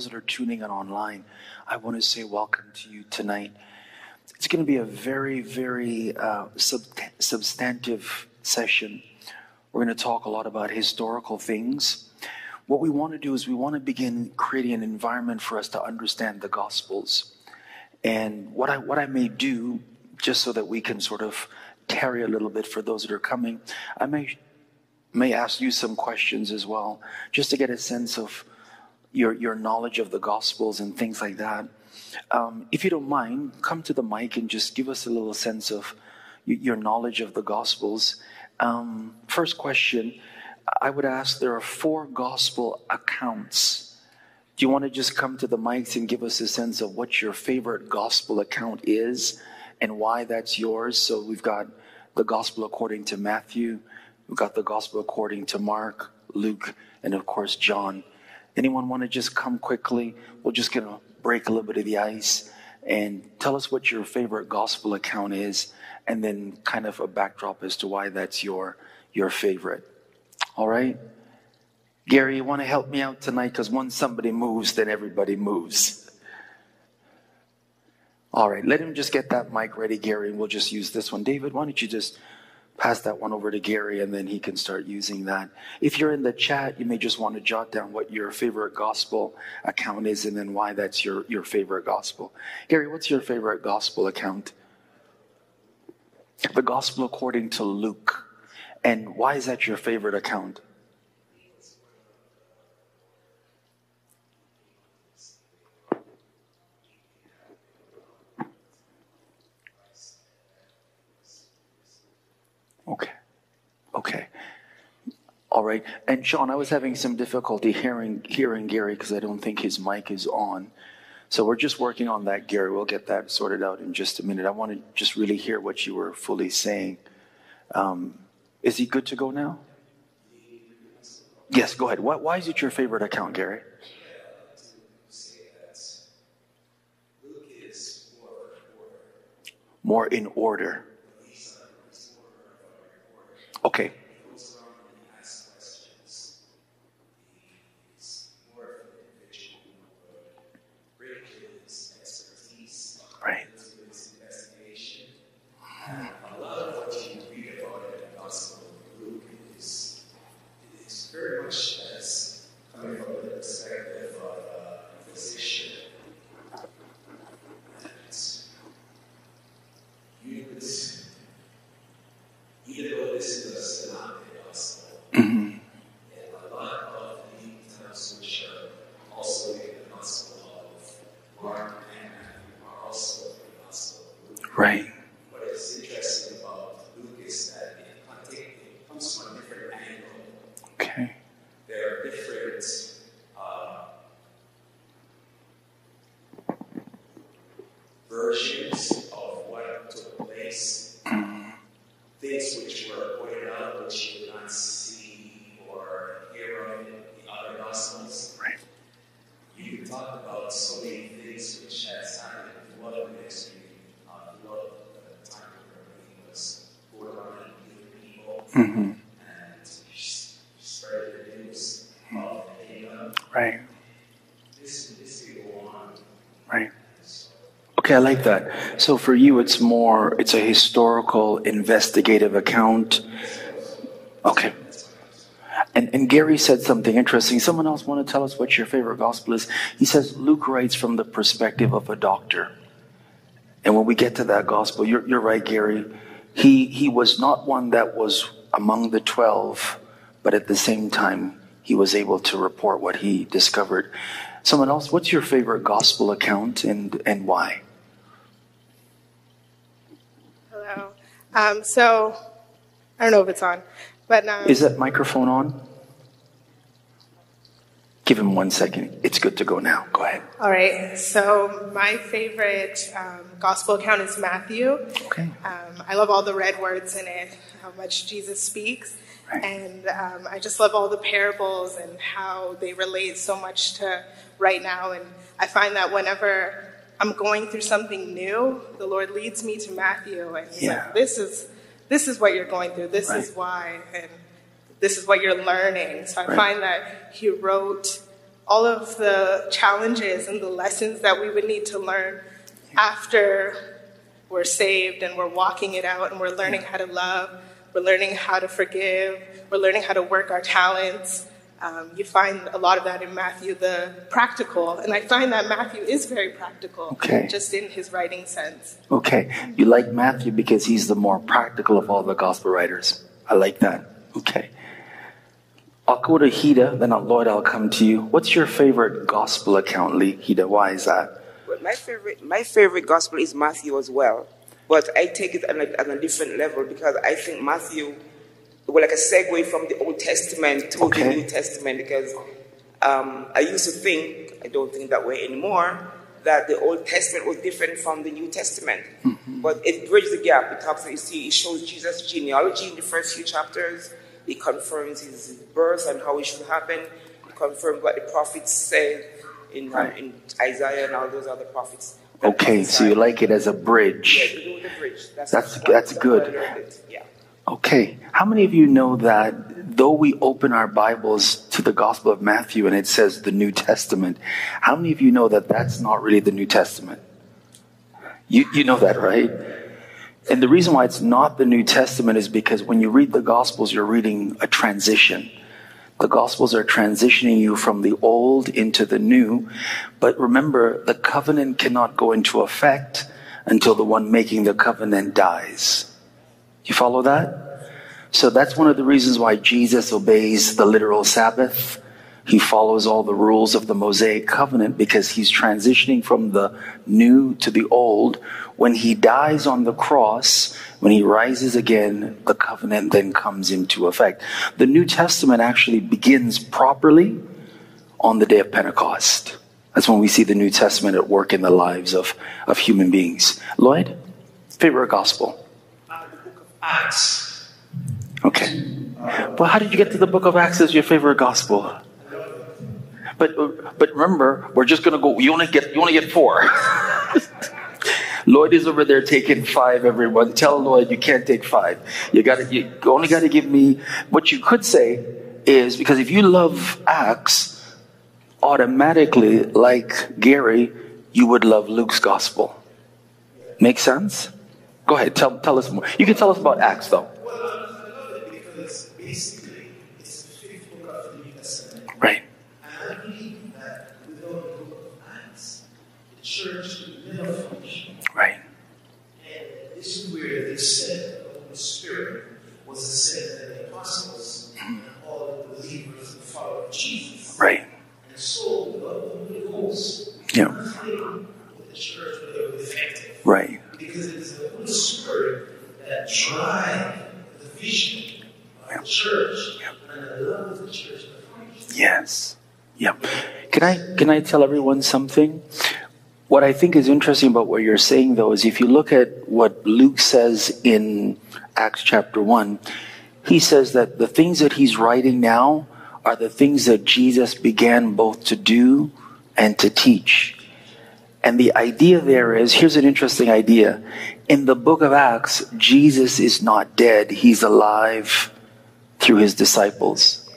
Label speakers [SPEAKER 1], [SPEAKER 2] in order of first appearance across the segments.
[SPEAKER 1] those that are tuning in online, I want to say welcome to you tonight. It's going to be a very, very uh, sub- substantive session. We're going to talk a lot about historical things. What we want to do is we want to begin creating an environment for us to understand the Gospels. And what I, what I may do, just so that we can sort of tarry a little bit for those that are coming, I may, may ask you some questions as well, just to get a sense of your, your knowledge of the Gospels and things like that. Um, if you don't mind, come to the mic and just give us a little sense of your knowledge of the Gospels. Um, first question I would ask there are four Gospel accounts. Do you want to just come to the mics and give us a sense of what your favorite Gospel account is and why that's yours? So we've got the Gospel according to Matthew, we've got the Gospel according to Mark, Luke, and of course, John. Anyone want to just come quickly? We're just going to break a little bit of the ice and tell us what your favorite gospel account is and then kind of a backdrop as to why that's your your favorite. All right? Gary you want to help me out tonight? Because once somebody moves then everybody moves. All right let him just get that mic ready gary and we'll just use this one. David why don't you just pass that one over to Gary and then he can start using that. If you're in the chat, you may just want to jot down what your favorite gospel account is and then why that's your, your favorite gospel. Gary, what's your favorite gospel account? The gospel according to Luke. And why is that your favorite account? Okay. Okay. All right. And Sean, I was having some difficulty hearing hearing Gary because I don't think his mic is on. So we're just working on that, Gary. We'll get that sorted out in just a minute. I want to just really hear what you were fully saying. Um, is he good to go now? Yes, go ahead. Why, why is it your favorite account, Gary? More in order. Okay. Right.
[SPEAKER 2] Very much as coming from the perspective of a physician. And you would, even though this is a synoptic gospel, and a lot of the accounts which are also in the Gospel of Mark and Matthew are also in the Gospel of Luke.
[SPEAKER 1] Right.
[SPEAKER 2] What is interesting about Luke is that it, I think it comes from a different angle.
[SPEAKER 1] Okay.
[SPEAKER 2] There are different uh, versions of what took place, things which were pointed out which you did not see or hear of in the other Gospels.
[SPEAKER 1] Right.
[SPEAKER 2] You can talk about so many things which has happened throughout the ministry, uh, throughout the time where he was going around and healing people
[SPEAKER 1] hmm
[SPEAKER 2] and spread the news of the kingdom.
[SPEAKER 1] Right.
[SPEAKER 2] This, this can go on.
[SPEAKER 1] Right. Okay, I like that. So for you, it's more, it's a historical, investigative account. Okay. And, and Gary said something interesting. Someone else want to tell us what your favorite gospel is? He says Luke writes from the perspective of a doctor. And when we get to that gospel, you're, you're right, Gary. He, he was not one that was among the 12, but at the same time, he was able to report what he discovered. Someone else, what's your favorite gospel account and, and why?
[SPEAKER 3] Um, so, I don't know if it's on, but um,
[SPEAKER 1] Is that microphone on? Give him one second. It's good to go now. Go ahead.
[SPEAKER 3] all right. So, my favorite um, gospel account is Matthew.
[SPEAKER 1] Okay.
[SPEAKER 3] Um, I love all the red words in it, how much Jesus speaks.
[SPEAKER 1] Right.
[SPEAKER 3] And um, I just love all the parables and how they relate so much to right now. And I find that whenever I'm going through something new, the Lord leads me to Matthew, and He's
[SPEAKER 1] Yeah.
[SPEAKER 3] like, "This is this is what you're going through. This is why, and this is what you're learning." So I
[SPEAKER 1] Right.
[SPEAKER 3] find that He wrote all of the challenges and the lessons that we would need to learn after we're saved and we're walking it out and we're learning how to love, we're learning how to forgive, we're learning how to work our talents. Um, you find a lot of that in Matthew, the practical, and I find that Matthew is very practical,
[SPEAKER 1] Okay.
[SPEAKER 3] just in his writing sense.
[SPEAKER 1] Okay. You like Matthew because he's the more practical of all the gospel writers. I like that. Okay. I'll go to Hida, then I'll, Lloyd, I'll come to you. What's your favorite gospel account, Lee? Hida? Why is that?
[SPEAKER 4] Well, my favorite, my favorite gospel is Matthew as well, but I take it on a, on a different level because I think Matthew, well, like a segue from the Old Testament to
[SPEAKER 1] Okay.
[SPEAKER 4] the New Testament. Because um, I used to think, I don't think that way anymore, that the Old Testament was different from the New Testament. But it bridges the gap. It talks, you see, it shows Jesus' genealogy in the first few chapters. It confirms his birth and how it should happen. It confirms what the prophets said in, um, in Isaiah and all those other prophets.
[SPEAKER 1] Okay, so you like it as a bridge.
[SPEAKER 4] the bridge. That's,
[SPEAKER 1] That's-
[SPEAKER 4] what-
[SPEAKER 1] that's good.
[SPEAKER 4] I learned it. Yeah.
[SPEAKER 1] Okay. How many of you know that though we open our Bibles to the Gospel of Matthew and it says the New Testament, how many of you know that that's not really the New Testament? You, you know that, right? And the reason why it's not the New Testament is because when you read the Gospels, you're reading a transition. The Gospels are transitioning you from the old into the new. But remember, the covenant cannot go into effect until the one making the covenant dies. You follow that? So that's one of the reasons why Jesus obeys the literal Sabbath. He follows all the rules of the Mosaic covenant because he's transitioning from the new to the old. When he dies on the cross, when he rises again, the covenant then comes into effect. The New Testament actually begins properly on the day of Pentecost. That's when we see the New Testament at work in the lives of, of human beings. Lloyd, favorite gospel?
[SPEAKER 2] Uh, the book of Acts.
[SPEAKER 1] Okay. Well, how did you get to the book of Acts as your favorite gospel? But but remember, we're just gonna go. You only get you only get four. Lloyd is over there taking five. Everyone, tell Lloyd you can't take five. You got. You only got to give me. What you could say is because if you love Acts, automatically, like Gary, you would love Luke's gospel. Make sense? Go ahead. Tell tell us more. You can tell us about Acts though.
[SPEAKER 2] Of.
[SPEAKER 1] Right.
[SPEAKER 2] And that of.
[SPEAKER 1] Right.
[SPEAKER 2] And this is where they said the Holy Spirit was the ascended to the apostles and all the believers who followed Jesus.
[SPEAKER 1] Right.
[SPEAKER 2] And so, the Holy Ghost,
[SPEAKER 1] Yeah.
[SPEAKER 2] with the church would effective.
[SPEAKER 1] Right.
[SPEAKER 2] Because it is the Holy Drives the vision of the church and the love of the church.
[SPEAKER 1] Yes. Yeah. Can I can I tell everyone something? What I think is interesting about what you're saying though is if you look at what Luke says in Acts chapter 1, he says that the things that he's writing now are the things that Jesus began both to do and to teach. And the idea there is here's an interesting idea. In the book of Acts, Jesus is not dead, he's alive through his disciples.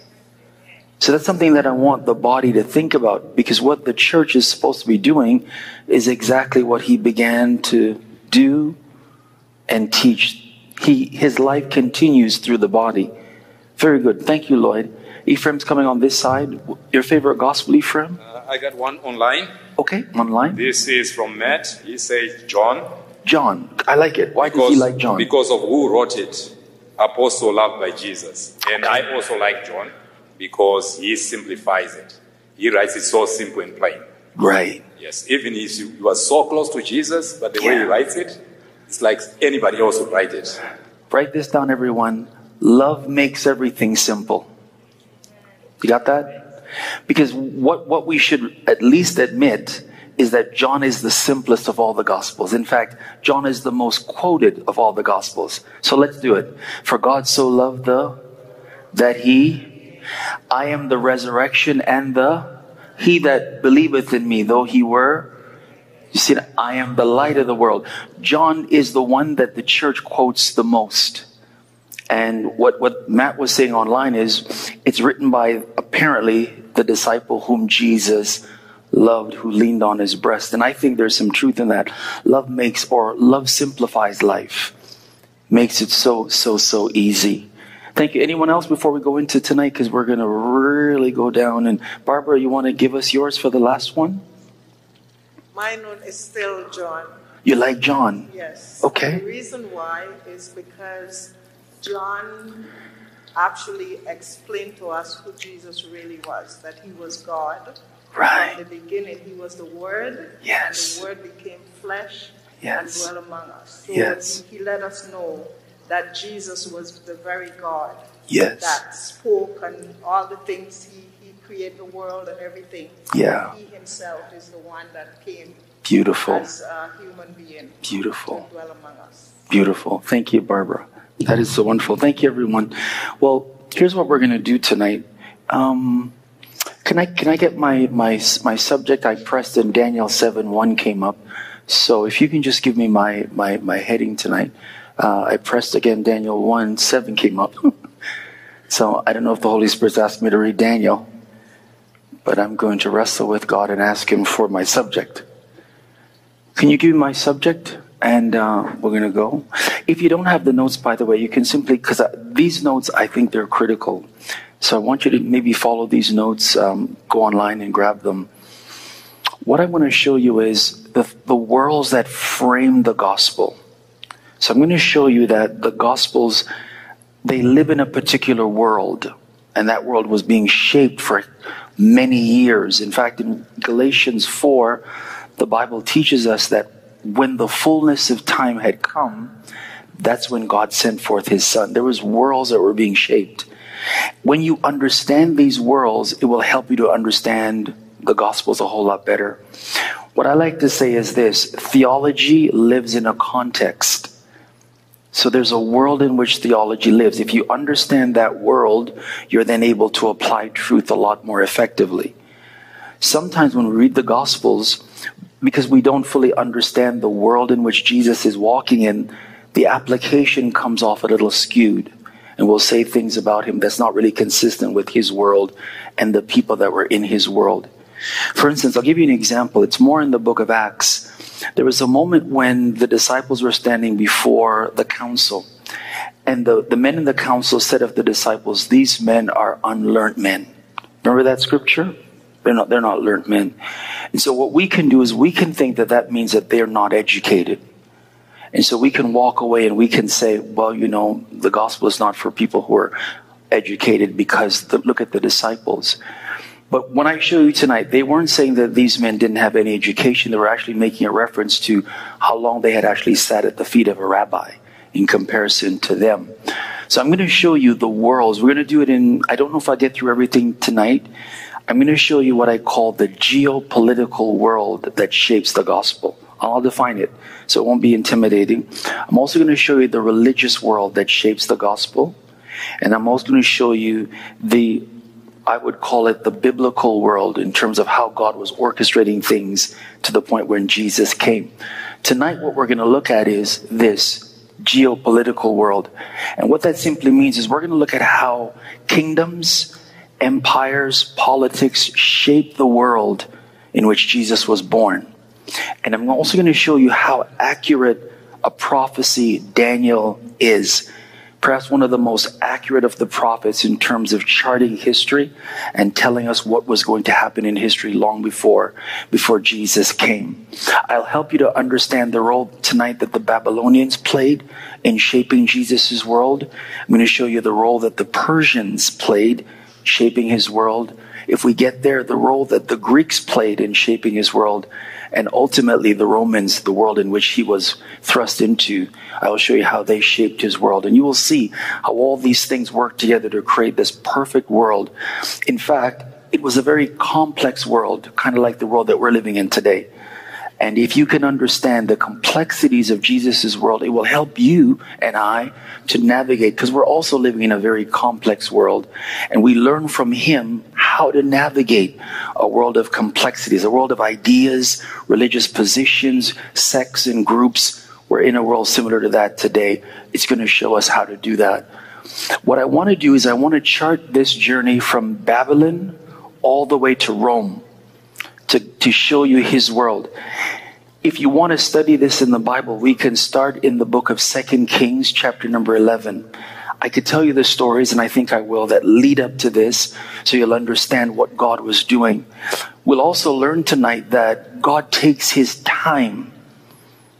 [SPEAKER 1] So that's something that I want the body to think about because what the church is supposed to be doing is exactly what he began to do and teach. He, his life continues through the body. Very good. Thank you, Lloyd. Ephraim's coming on this side. Your favorite gospel, Ephraim?
[SPEAKER 5] I got one online.
[SPEAKER 1] Okay, online.
[SPEAKER 5] This is from Matt. He says John.
[SPEAKER 1] John. I like it. Why does he like John?
[SPEAKER 5] because of who wrote it. Apostle loved by Jesus. And I also like John because he simplifies it. He writes it so simple and plain.
[SPEAKER 1] Right.
[SPEAKER 5] Yes, even if you, you are so close to Jesus, but the way he writes it, it's like anybody else would write it.
[SPEAKER 1] Write this down, everyone. Love makes everything simple. You got that? Because what, what we should at least admit is that John is the simplest of all the gospels. In fact, John is the most quoted of all the gospels. So let's do it. For God so loved the, that he, I am the resurrection and the, he that believeth in me, though he were you see, I am the light of the world. John is the one that the church quotes the most. And what, what Matt was saying online is it's written by apparently the disciple whom Jesus loved, who leaned on his breast. And I think there's some truth in that. Love makes, or love simplifies life, makes it so, so, so easy. Thank you. Anyone else before we go into tonight? Because we're going to really go down. And Barbara, you want to give us yours for the last one?
[SPEAKER 6] Mine one is still John.
[SPEAKER 1] You like John?
[SPEAKER 6] Yes.
[SPEAKER 1] Okay.
[SPEAKER 6] The reason why is because John actually explained to us who Jesus really was, that he was God.
[SPEAKER 1] Right.
[SPEAKER 6] From the beginning, he was the Word.
[SPEAKER 1] Yes.
[SPEAKER 6] And the Word became flesh
[SPEAKER 1] Yes.
[SPEAKER 6] and dwelt among us. So
[SPEAKER 1] Yes.
[SPEAKER 6] he, he let us know that Jesus was the very God
[SPEAKER 1] Yes.
[SPEAKER 6] that spoke and all the things he, he created the world and everything.
[SPEAKER 1] Yeah.
[SPEAKER 6] He himself is the one that came
[SPEAKER 1] Beautiful.
[SPEAKER 6] as a human being
[SPEAKER 1] Beautiful.
[SPEAKER 6] to dwell among us.
[SPEAKER 1] Beautiful. Thank you, Barbara. That is so wonderful. Thank you, everyone. Well, here's what we're going to do tonight. Um, can I can I get my my my subject? I pressed and Daniel seven one came up. So if you can just give me my my my heading tonight. Uh, I pressed again. Daniel one seven came up. so I don't know if the Holy Spirit's asked me to read Daniel, but I'm going to wrestle with God and ask Him for my subject. Can you give me my subject? And uh, we're going to go. If you don't have the notes, by the way, you can simply, because these notes, I think they're critical. So I want you to maybe follow these notes, um, go online and grab them. What I want to show you is the, the worlds that frame the gospel. So I'm going to show you that the gospels, they live in a particular world, and that world was being shaped for many years. In fact, in Galatians 4, the Bible teaches us that when the fullness of time had come, that's when God sent forth his son. There was worlds that were being shaped. When you understand these worlds, it will help you to understand the gospels a whole lot better. What I like to say is this theology lives in a context. So there's a world in which theology lives. If you understand that world, you're then able to apply truth a lot more effectively. Sometimes when we read the gospels, because we don't fully understand the world in which Jesus is walking in, the application comes off a little skewed. And we'll say things about him that's not really consistent with his world and the people that were in his world. For instance, I'll give you an example. It's more in the book of Acts. There was a moment when the disciples were standing before the council. And the, the men in the council said of the disciples, These men are unlearned men. Remember that scripture? They're not, they're not learned men. And so what we can do is we can think that that means that they're not educated. And so we can walk away and we can say, well, you know, the gospel is not for people who are educated because the, look at the disciples. But when I show you tonight, they weren't saying that these men didn't have any education. They were actually making a reference to how long they had actually sat at the feet of a rabbi in comparison to them. So I'm going to show you the worlds. We're going to do it in, I don't know if I get through everything tonight. I'm going to show you what I call the geopolitical world that shapes the gospel. I'll define it so it won't be intimidating. I'm also going to show you the religious world that shapes the gospel. And I'm also going to show you the, I would call it the biblical world in terms of how God was orchestrating things to the point when Jesus came. Tonight, what we're going to look at is this geopolitical world. And what that simply means is we're going to look at how kingdoms, empires, politics shape the world in which Jesus was born. And I'm also going to show you how accurate a prophecy Daniel is. Perhaps one of the most accurate of the prophets in terms of charting history and telling us what was going to happen in history long before, before Jesus came. I'll help you to understand the role tonight that the Babylonians played in shaping Jesus' world. I'm going to show you the role that the Persians played shaping his world. If we get there, the role that the Greeks played in shaping his world and ultimately the Romans, the world in which he was thrust into. I will show you how they shaped his world. And you will see how all these things work together to create this perfect world. In fact, it was a very complex world, kind of like the world that we're living in today. And if you can understand the complexities of Jesus' world, it will help you and I to navigate because we're also living in a very complex world. And we learn from him how to navigate a world of complexities, a world of ideas, religious positions, sects, and groups. We're in a world similar to that today. It's going to show us how to do that. What I want to do is I want to chart this journey from Babylon all the way to Rome to, to show you his world. If you want to study this in the Bible, we can start in the book of Second Kings, chapter number 11. I could tell you the stories, and I think I will, that lead up to this so you'll understand what God was doing. We'll also learn tonight that God takes his time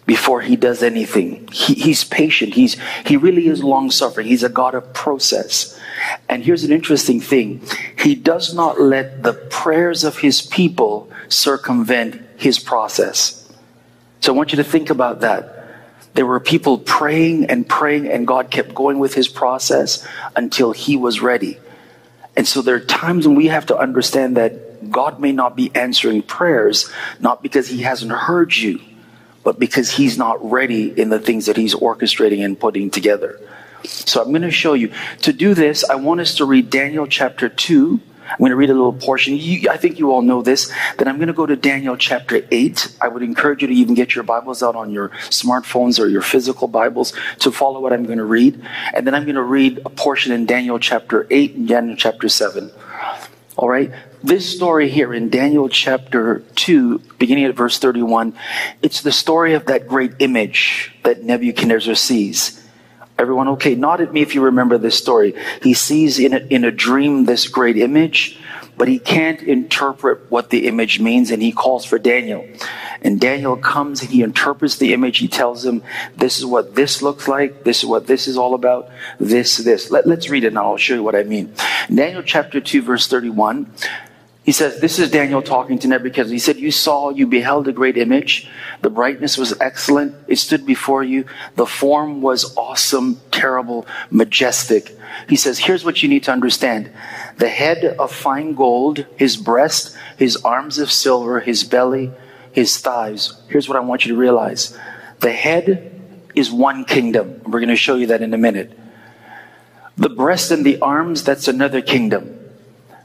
[SPEAKER 1] before he does anything. He, he's patient. He's, he really is long suffering. He's a God of process. And here's an interesting thing. He does not let the prayers of his people circumvent his process. So I want you to think about that. There were people praying and praying, and God kept going with his process until he was ready. And so there are times when we have to understand that God may not be answering prayers, not because he hasn't heard you, but because he's not ready in the things that he's orchestrating and putting together. So I'm going to show you. To do this, I want us to read Daniel chapter 2. I'm going to read a little portion. You, I think you all know this. Then I'm going to go to Daniel chapter 8. I would encourage you to even get your Bibles out on your smartphones or your physical Bibles to follow what I'm going to read. And then I'm going to read a portion in Daniel chapter 8 and Daniel chapter 7. All right? This story here in Daniel chapter 2, beginning at verse 31, it's the story of that great image that Nebuchadnezzar sees. Everyone, okay, nod at me if you remember this story. He sees in a, in a dream this great image, but he can't interpret what the image means, and he calls for Daniel. And Daniel comes and he interprets the image. He tells him, This is what this looks like. This is what this is all about. This, this. Let, let's read it now. I'll show you what I mean. Daniel chapter 2, verse 31. He says, This is Daniel talking to Nebuchadnezzar. He said, You saw, you beheld a great image. The brightness was excellent. It stood before you. The form was awesome, terrible, majestic. He says, Here's what you need to understand the head of fine gold, his breast, his arms of silver, his belly, his thighs. Here's what I want you to realize the head is one kingdom. We're going to show you that in a minute. The breast and the arms, that's another kingdom.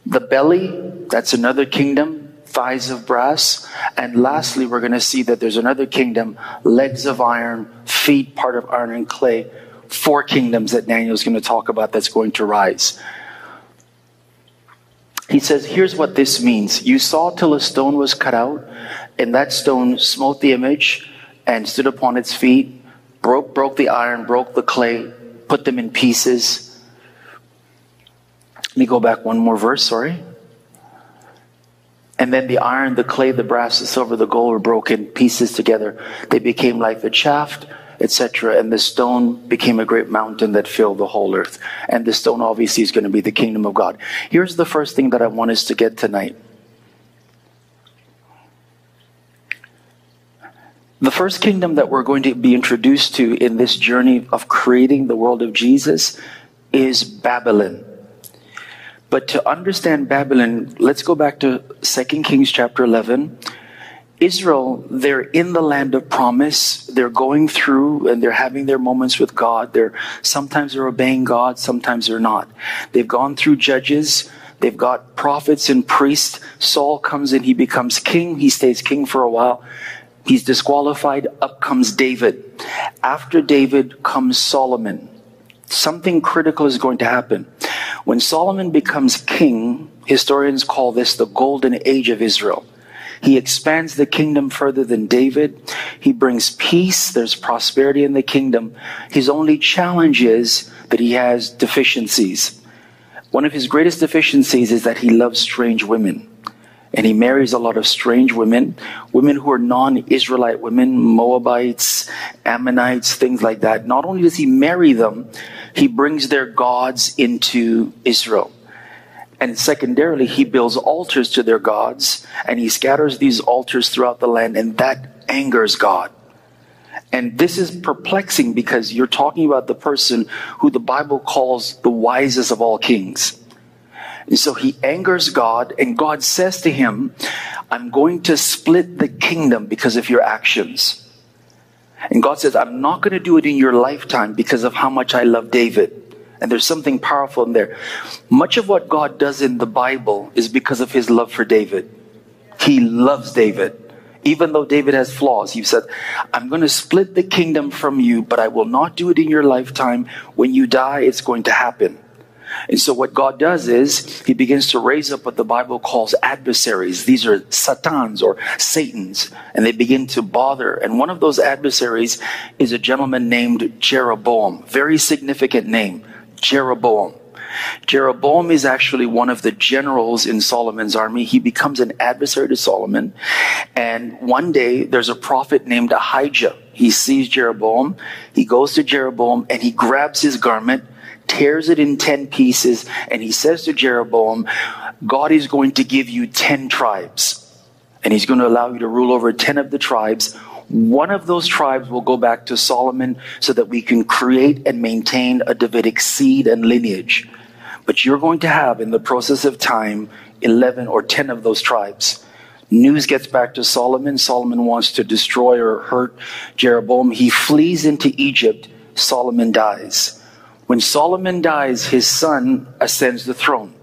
[SPEAKER 1] The belly, that's another kingdom, thighs of brass. And lastly, we're going to see that there's another kingdom, legs of iron, feet part of iron and clay. Four kingdoms that Daniel's going to talk about that's going to rise. He says, Here's what this means. You saw till a stone was cut out, and that stone smote the image and stood upon its feet, broke, broke the iron, broke the clay, put them in pieces let me go back one more verse, sorry. And then the iron, the clay, the brass, the silver, the gold were broken pieces together. They became like the shaft, etc. And the stone became a great mountain that filled the whole earth. And the stone obviously is going to be the kingdom of God. Here's the first thing that I want us to get tonight. The first kingdom that we're going to be introduced to in this journey of creating the world of Jesus is Babylon. But to understand Babylon, let's go back to 2 Kings chapter 11. Israel, they're in the land of promise. They're going through and they're having their moments with God. They're sometimes they're obeying God, sometimes they're not. They've gone through judges. They've got prophets and priests. Saul comes in, he becomes king. He stays king for a while. He's disqualified. Up comes David. After David comes Solomon. Something critical is going to happen. When Solomon becomes king, historians call this the golden age of Israel. He expands the kingdom further than David. He brings peace. There's prosperity in the kingdom. His only challenge is that he has deficiencies. One of his greatest deficiencies is that he loves strange women. And he marries a lot of strange women, women who are non Israelite women, Moabites, Ammonites, things like that. Not only does he marry them, he brings their gods into Israel. And secondarily, he builds altars to their gods and he scatters these altars throughout the land, and that angers God. And this is perplexing because you're talking about the person who the Bible calls the wisest of all kings. And so he angers God, and God says to him, I'm going to split the kingdom because of your actions. And God says, I'm not going to do it in your lifetime because of how much I love David. And there's something powerful in there. Much of what God does in the Bible is because of his love for David. He loves David. Even though David has flaws, he said, I'm going to split the kingdom from you, but I will not do it in your lifetime. When you die, it's going to happen. And so what God does is he begins to raise up what the Bible calls adversaries. These are satans or satans, and they begin to bother. And one of those adversaries is a gentleman named Jeroboam. Very significant name, Jeroboam. Jeroboam is actually one of the generals in Solomon's army. He becomes an adversary to Solomon. And one day there's a prophet named Ahijah. He sees Jeroboam. He goes to Jeroboam and he grabs his garment tears it in 10 pieces, and he says to Jeroboam, God is going to give you 10 tribes, and he's going to allow you to rule over 10 of the tribes. One of those tribes will go back to Solomon so that we can create and maintain a Davidic seed and lineage. But you're going to have, in the process of time, 11 or 10 of those tribes. News gets back to Solomon. Solomon wants to destroy or hurt Jeroboam. He flees into Egypt. Solomon dies. When Solomon dies, his son ascends the throne.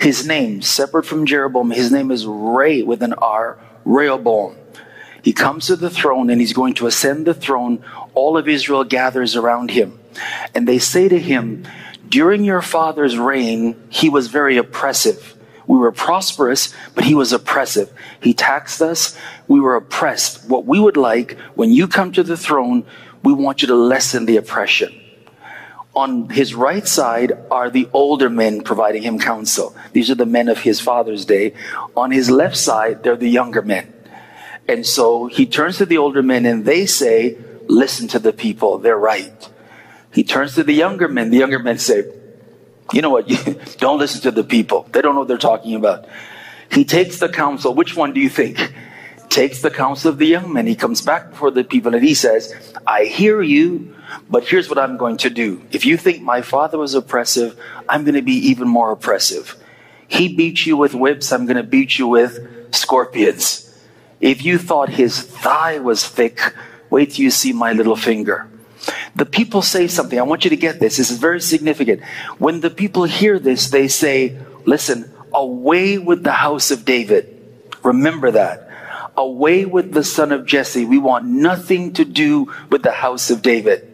[SPEAKER 1] His name, separate from Jeroboam, his name is Ray with an R, Rehoboam. He comes to the throne and he's going to ascend the throne. All of Israel gathers around him. And they say to him, During your father's reign, he was very oppressive. We were prosperous, but he was oppressive. He taxed us. We were oppressed. What we would like, when you come to the throne, we want you to lessen the oppression. On his right side are the older men providing him counsel. These are the men of his father's day. On his left side, they're the younger men. And so he turns to the older men and they say, listen to the people. They're right. He turns to the younger men. The younger men say, you know what? don't listen to the people. They don't know what they're talking about. He takes the counsel. Which one do you think? Takes the counsel of the young men. He comes back before the people and he says, I hear you, but here's what I'm going to do. If you think my father was oppressive, I'm going to be even more oppressive. He beat you with whips, I'm going to beat you with scorpions. If you thought his thigh was thick, wait till you see my little finger. The people say something. I want you to get this. This is very significant. When the people hear this, they say, listen, away with the house of David. Remember that. Away with the son of Jesse. We want nothing to do with the house of David.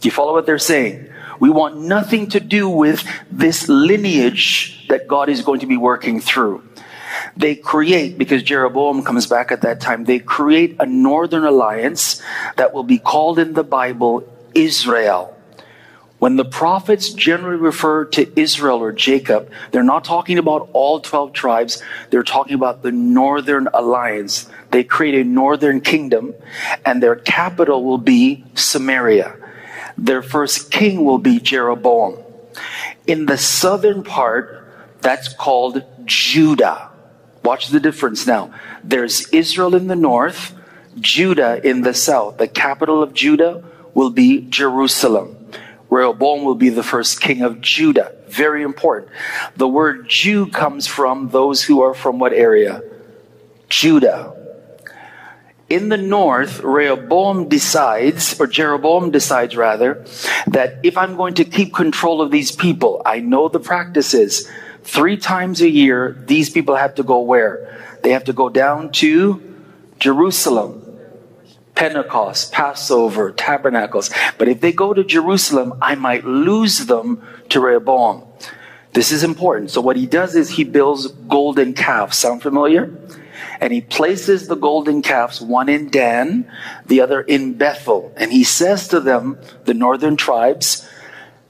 [SPEAKER 1] Do you follow what they're saying? We want nothing to do with this lineage that God is going to be working through. They create, because Jeroboam comes back at that time, they create a northern alliance that will be called in the Bible Israel. When the prophets generally refer to Israel or Jacob, they're not talking about all 12 tribes. They're talking about the northern alliance. They create a northern kingdom and their capital will be Samaria their first king will be Jeroboam. In the southern part, that's called Judah. Watch the difference now. There's Israel in the north, Judah in the south. The capital of Judah will be Jerusalem. Rehoboam will be the first king of Judah. Very important. The word Jew comes from those who are from what area? Judah in the north, Rehoboam decides, or Jeroboam decides rather, that if I'm going to keep control of these people, I know the practices. Three times a year, these people have to go where? They have to go down to Jerusalem. Pentecost, Passover, Tabernacles. But if they go to Jerusalem, I might lose them to Rehoboam. This is important. So what he does is he builds golden calves. Sound familiar? and he places the golden calves, one in Dan, the other in Bethel. And he says to them, the northern tribes,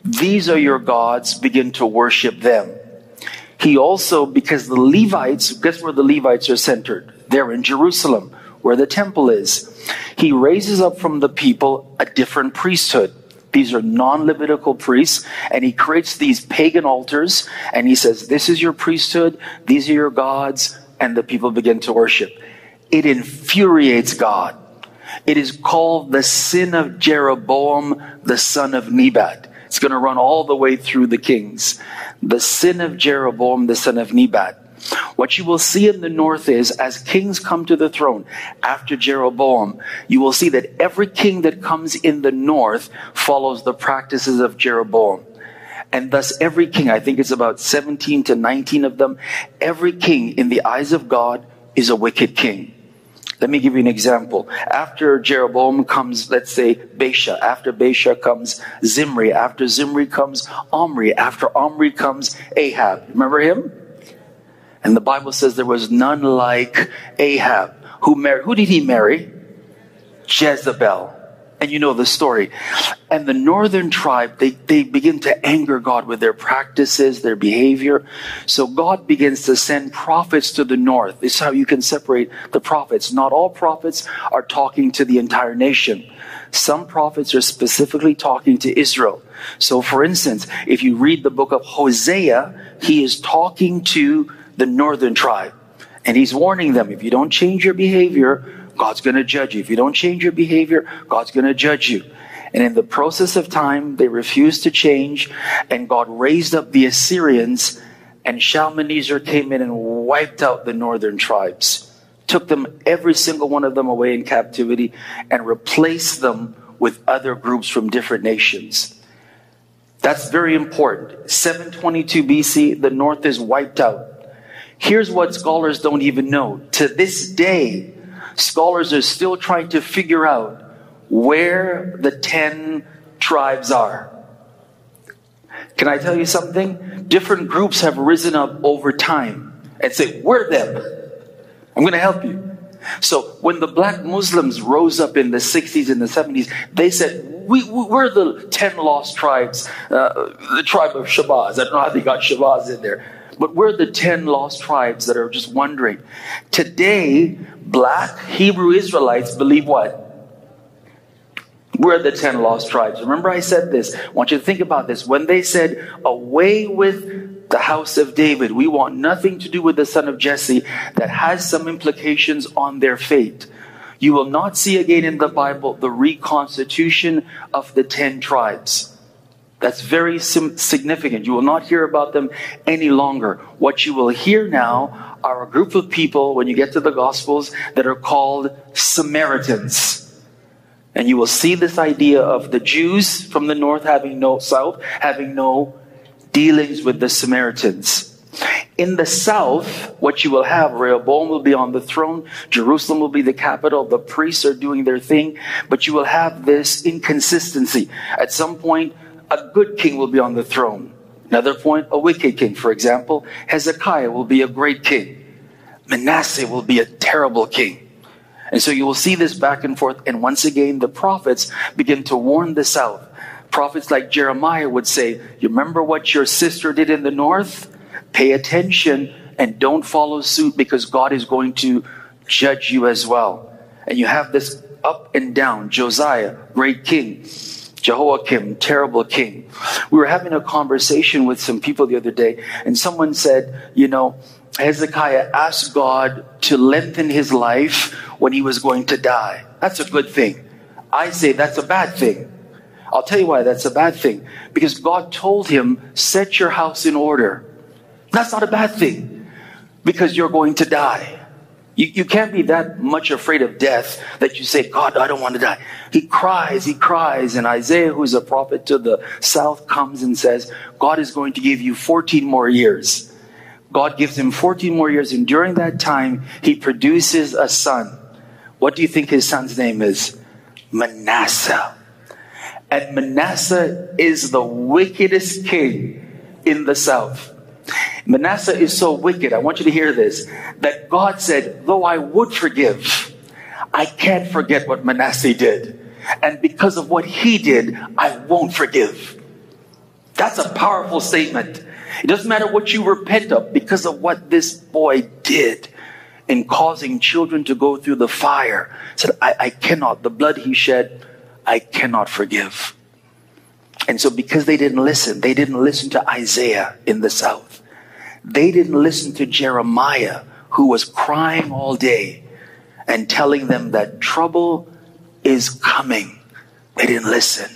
[SPEAKER 1] these are your gods, begin to worship them. He also, because the Levites, guess where the Levites are centered? They're in Jerusalem, where the temple is. He raises up from the people a different priesthood. These are non Levitical priests, and he creates these pagan altars, and he says, This is your priesthood, these are your gods, and the people begin to worship. It infuriates God. It is called the sin of Jeroboam, the son of Nebat. It's going to run all the way through the kings. The sin of Jeroboam, the son of Nebat. What you will see in the north is as kings come to the throne after Jeroboam, you will see that every king that comes in the north follows the practices of Jeroboam. And thus, every king, I think it's about 17 to 19 of them, every king in the eyes of God is a wicked king. Let me give you an example. After Jeroboam comes, let's say, Baasha. After Baasha comes Zimri. After Zimri comes Omri. After Omri comes Ahab. Remember him? And the Bible says there was none like Ahab. Who married? Who did he marry? Jezebel and you know the story. And the northern tribe, they, they begin to anger God with their practices, their behavior. So God begins to send prophets to the north. This is how you can separate the prophets. Not all prophets are talking to the entire nation. Some prophets are specifically talking to Israel. So for instance, if you read the book of Hosea, he is talking to the northern tribe. And he's warning them, if you don't change your behavior, God's going to judge you. If you don't change your behavior, God's going to judge you. And in the process of time, they refused to change, and God raised up the Assyrians, and Shalmaneser came in and wiped out the northern tribes, took them, every single one of them, away in captivity, and replaced them with other groups from different nations. That's very important. 722 BC, the north is wiped out. Here's what scholars don't even know. To this day, scholars are still trying to figure out where the 10 tribes are. Can I tell you something? Different groups have risen up over time and say, We're them. I'm going to help you. So when the black Muslims rose up in the 60s and the 70s, they said, we, we're the 10 lost tribes, uh, the tribe of Shabazz. I don't know how they got Shabazz in there. But we're the 10 lost tribes that are just wondering. Today, black Hebrew Israelites believe what? We're the 10 lost tribes. Remember, I said this. I want you to think about this. When they said, Away with the house of David, we want nothing to do with the son of Jesse, that has some implications on their fate. You will not see again in the Bible the reconstitution of the 10 tribes. That's very sim- significant. You will not hear about them any longer. What you will hear now are a group of people, when you get to the Gospels, that are called Samaritans. And you will see this idea of the Jews from the north having no south, having no dealings with the Samaritans. In the south, what you will have, Rehoboam will be on the throne, Jerusalem will be the capital, the priests are doing their thing, but you will have this inconsistency. At some point, a good king will be on the throne. Another point, a wicked king. For example, Hezekiah will be a great king. Manasseh will be a terrible king. And so you will see this back and forth. And once again, the prophets begin to warn the south. Prophets like Jeremiah would say, You remember what your sister did in the north? Pay attention and don't follow suit because God is going to judge you as well. And you have this up and down. Josiah, great king. Jehoiakim, terrible king. We were having a conversation with some people the other day, and someone said, you know, Hezekiah asked God to lengthen his life when he was going to die. That's a good thing. I say that's a bad thing. I'll tell you why that's a bad thing. Because God told him, set your house in order. That's not a bad thing. Because you're going to die. You, you can't be that much afraid of death that you say, God, I don't want to die. He cries, he cries. And Isaiah, who's a prophet to the south, comes and says, God is going to give you 14 more years. God gives him 14 more years. And during that time, he produces a son. What do you think his son's name is? Manasseh. And Manasseh is the wickedest king in the south. Manasseh is so wicked, I want you to hear this, that God said, though I would forgive, I can't forget what Manasseh did. And because of what he did, I won't forgive. That's a powerful statement. It doesn't matter what you repent of because of what this boy did in causing children to go through the fire. Said, I, I cannot, the blood he shed, I cannot forgive. And so because they didn't listen, they didn't listen to Isaiah in the south. They didn't listen to Jeremiah, who was crying all day and telling them that trouble is coming. They didn't listen.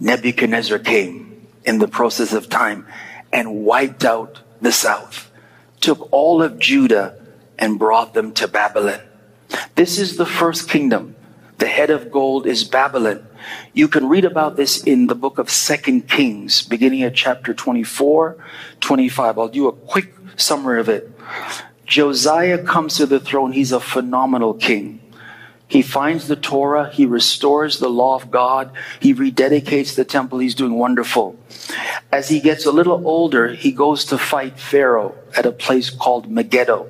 [SPEAKER 1] Nebuchadnezzar came in the process of time and wiped out the south, took all of Judah and brought them to Babylon. This is the first kingdom. The head of gold is Babylon. You can read about this in the book of Second Kings, beginning at chapter 24, 25. I'll do a quick summary of it. Josiah comes to the throne. He's a phenomenal king. He finds the Torah. He restores the law of God. He rededicates the temple. He's doing wonderful. As he gets a little older, he goes to fight Pharaoh at a place called Megiddo.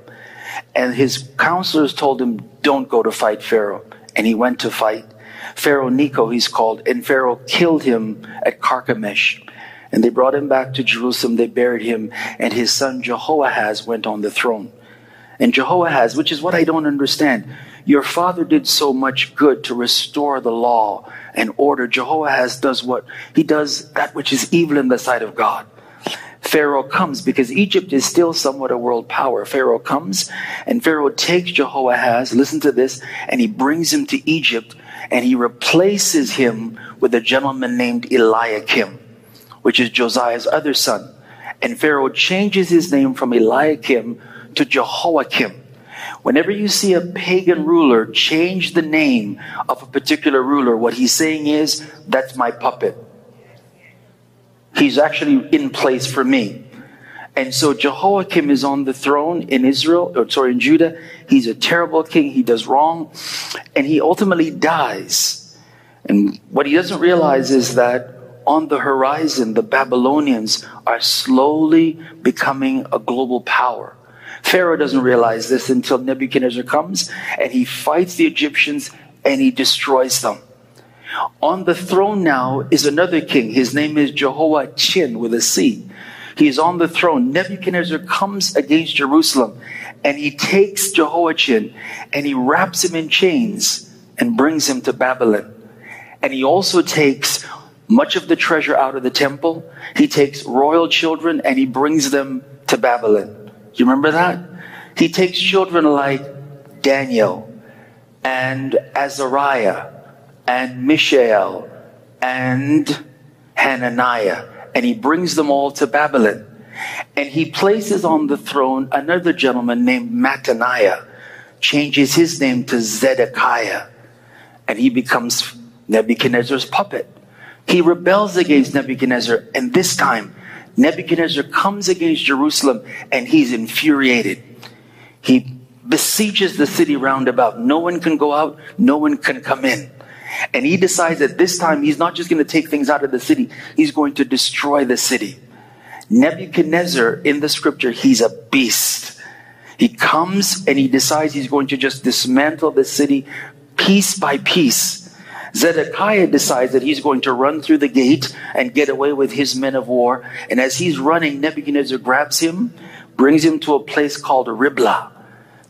[SPEAKER 1] And his counselors told him, don't go to fight Pharaoh. And he went to fight. Pharaoh Necho, he's called. And Pharaoh killed him at Carchemish. And they brought him back to Jerusalem. They buried him. And his son Jehoahaz went on the throne. And Jehoahaz, which is what I don't understand, your father did so much good to restore the law and order. Jehoahaz does what? He does that which is evil in the sight of God. Pharaoh comes because Egypt is still somewhat a world power. Pharaoh comes and Pharaoh takes Jehoahaz, listen to this, and he brings him to Egypt and he replaces him with a gentleman named Eliakim, which is Josiah's other son. And Pharaoh changes his name from Eliakim to Jehoiakim. Whenever you see a pagan ruler change the name of a particular ruler, what he's saying is, that's my puppet. He's actually in place for me. And so Jehoiakim is on the throne in Israel, or sorry, in Judah. He's a terrible king. He does wrong. And he ultimately dies. And what he doesn't realize is that on the horizon, the Babylonians are slowly becoming a global power. Pharaoh doesn't realize this until Nebuchadnezzar comes and he fights the Egyptians and he destroys them. On the throne now is another king. His name is Jehovah Jehoiachin with a C. He is on the throne. Nebuchadnezzar comes against Jerusalem and he takes Jehoiachin and he wraps him in chains and brings him to Babylon. And he also takes much of the treasure out of the temple. He takes royal children and he brings them to Babylon. You remember that? He takes children like Daniel and Azariah and Mishael and Hananiah, and he brings them all to Babylon. And he places on the throne another gentleman named Mattaniah, changes his name to Zedekiah, and he becomes Nebuchadnezzar's puppet. He rebels against Nebuchadnezzar, and this time Nebuchadnezzar comes against Jerusalem and he's infuriated. He besieges the city round about. No one can go out, no one can come in. And he decides that this time he's not just going to take things out of the city, he's going to destroy the city. Nebuchadnezzar in the scripture, he's a beast. He comes and he decides he's going to just dismantle the city piece by piece. Zedekiah decides that he's going to run through the gate and get away with his men of war. And as he's running, Nebuchadnezzar grabs him, brings him to a place called Riblah,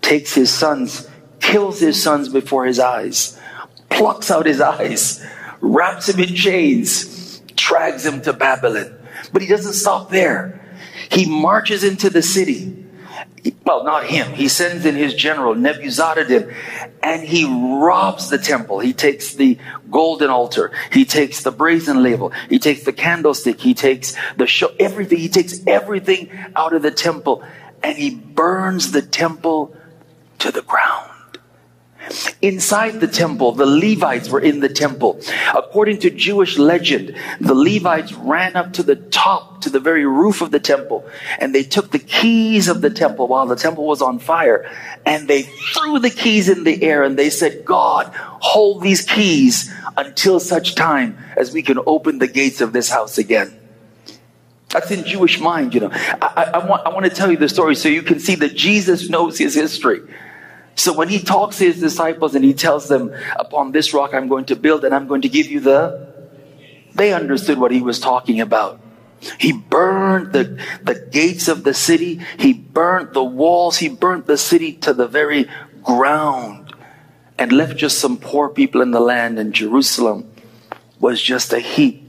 [SPEAKER 1] takes his sons, kills his sons before his eyes, plucks out his eyes, wraps him in chains, drags him to Babylon. But he doesn't stop there. He marches into the city well, not him. He sends in his general, Nebuzaradan, and he robs the temple. He takes the golden altar. He takes the brazen laver. He takes the candlestick. He takes the show, everything. He takes everything out of the temple and he burns the temple to the ground. Inside the temple, the Levites were in the temple. According to Jewish legend, the Levites ran up to the top, to the very roof of the temple, and they took the keys of the temple while the temple was on fire, and they threw the keys in the air, and they said, God, hold these keys until such time as we can open the gates of this house again. That's in Jewish mind, you know. I, I, I, want, I want to tell you the story so you can see that Jesus knows his history. So when he talks to his disciples and he tells them, upon this rock I'm going to build and I'm going to give you the, they understood what he was talking about. He burned the, the gates of the city. He burned the walls. He burned the city to the very ground and left just some poor people in the land and Jerusalem was just a heap.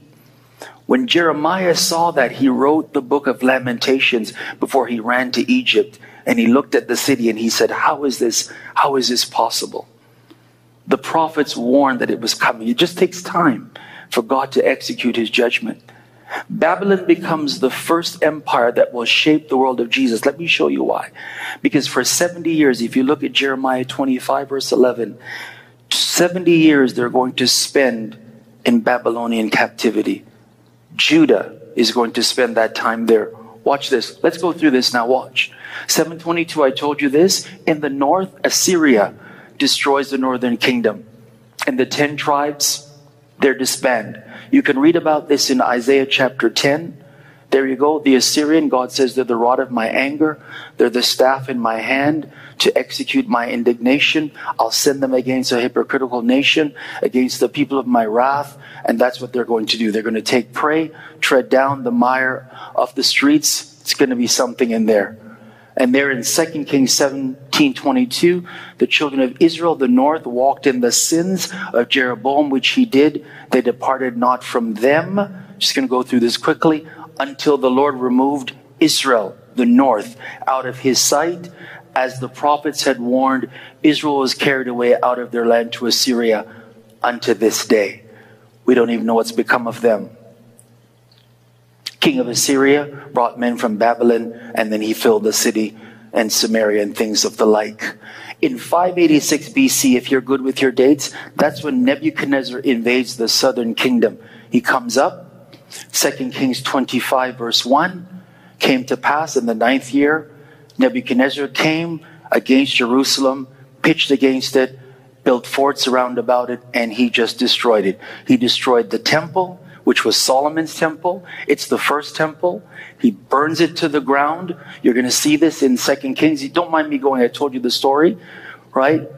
[SPEAKER 1] When Jeremiah saw that, he wrote the book of Lamentations before he ran to Egypt and he looked at the city and he said, How is this? How is this possible? The prophets warned that it was coming. It just takes time for God to execute his judgment. Babylon becomes the first empire that will shape the world of Jesus. Let me show you why. Because for 70 years, if you look at Jeremiah 25, verse 11, 70 years they're going to spend in Babylonian captivity. Judah is going to spend that time there Watch this. Let's go through this now. Watch. 722, I told you this. In the north, Assyria destroys the northern kingdom. And the 10 tribes, they're disbanded. You can read about this in Isaiah chapter 10. There you go. The Assyrian, God says, they're the rod of my anger. They're the staff in my hand to execute my indignation. I'll send them against a hypocritical nation, against the people of my wrath. And that's what they're going to do. They're going to take prey, tread down the mire of the streets. It's going to be something in there. And there in 2 Kings 17 22, the children of Israel, the north, walked in the sins of Jeroboam, which he did. They departed not from them. Just going to go through this quickly. Until the Lord removed Israel, the north, out of his sight. As the prophets had warned, Israel was carried away out of their land to Assyria unto this day. We don't even know what's become of them king of Assyria, brought men from Babylon, and then he filled the city and Samaria and things of the like. In 586 BC, if you're good with your dates, that's when Nebuchadnezzar invades the southern kingdom. He comes up, 2 Kings 25, verse 1, came to pass in the ninth year, Nebuchadnezzar came against Jerusalem, pitched against it, built forts around about it, and he just destroyed it. He destroyed the temple, which was Solomon's temple. It's the first temple. He burns it to the ground. You're going to see this in Second Kings. Don't mind me going. I told you the story, right?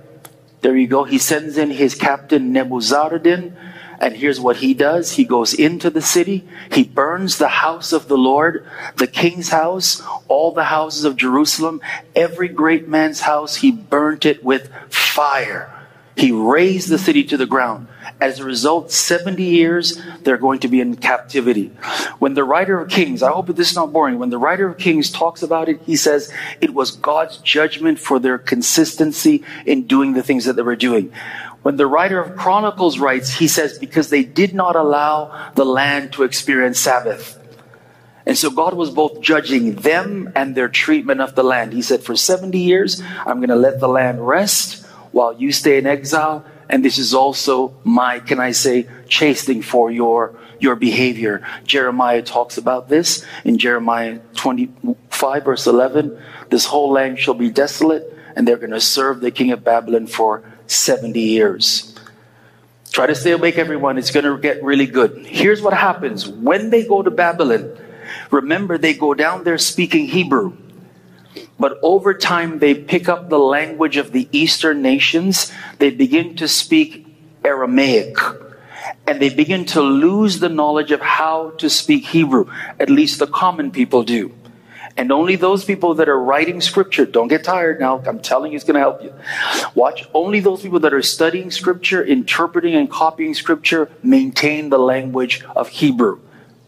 [SPEAKER 1] There you go. He sends in his captain Nebuzaradan, and here's what he does. He goes into the city. He burns the house of the Lord, the king's house, all the houses of Jerusalem, every great man's house. He burnt it with fire. He razed the city to the ground. As a result, 70 years they're going to be in captivity. When the writer of Kings, I hope this is not boring, when the writer of Kings talks about it, he says it was God's judgment for their consistency in doing the things that they were doing. When the writer of Chronicles writes, he says because they did not allow the land to experience Sabbath. And so God was both judging them and their treatment of the land. He said, For 70 years, I'm going to let the land rest while you stay in exile. And this is also my, can I say, chastening for your, your behavior. Jeremiah talks about this in Jeremiah 25 verse 11. This whole land shall be desolate and they're going to serve the king of Babylon for 70 years. Try to stay awake, everyone. It's going to get really good. Here's what happens when they go to Babylon. Remember, they go down there speaking Hebrew. But over time, they pick up the language of the Eastern nations. They begin to speak Aramaic. And they begin to lose the knowledge of how to speak Hebrew. At least the common people do. And only those people that are writing scripture, don't get tired now, I'm telling you it's going to help you. Watch, only those people that are studying scripture, interpreting and copying scripture, maintain the language of Hebrew.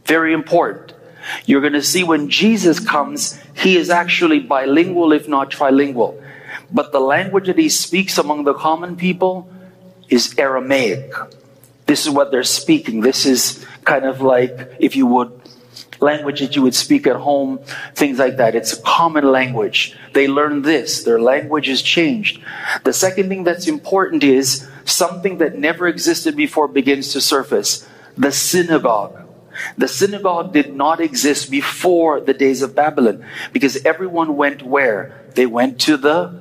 [SPEAKER 1] Very important. You're going to see when Jesus comes, he is actually bilingual, if not trilingual. But the language that he speaks among the common people is Aramaic. This is what they're speaking. This is kind of like, if you would, language that you would speak at home, things like that. It's a common language. They learn this. Their language is changed. The second thing that's important is something that never existed before begins to surface. The synagogue. The synagogue did not exist before the days of Babylon because everyone went where? They went to the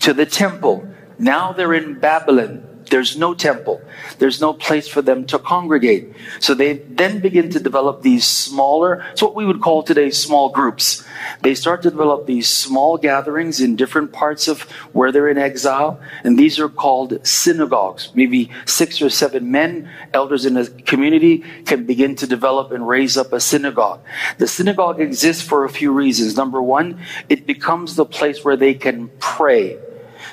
[SPEAKER 1] to the temple. Now they're in Babylon. There's no temple. There's no place for them to congregate. So they then begin to develop these smaller, it's what we would call today small groups. They start to develop these small gatherings in different parts of where they're in exile. And these are called synagogues. Maybe six or seven men, elders in a community can begin to develop and raise up a synagogue. The synagogue exists for a few reasons. Number one, it becomes the place where they can pray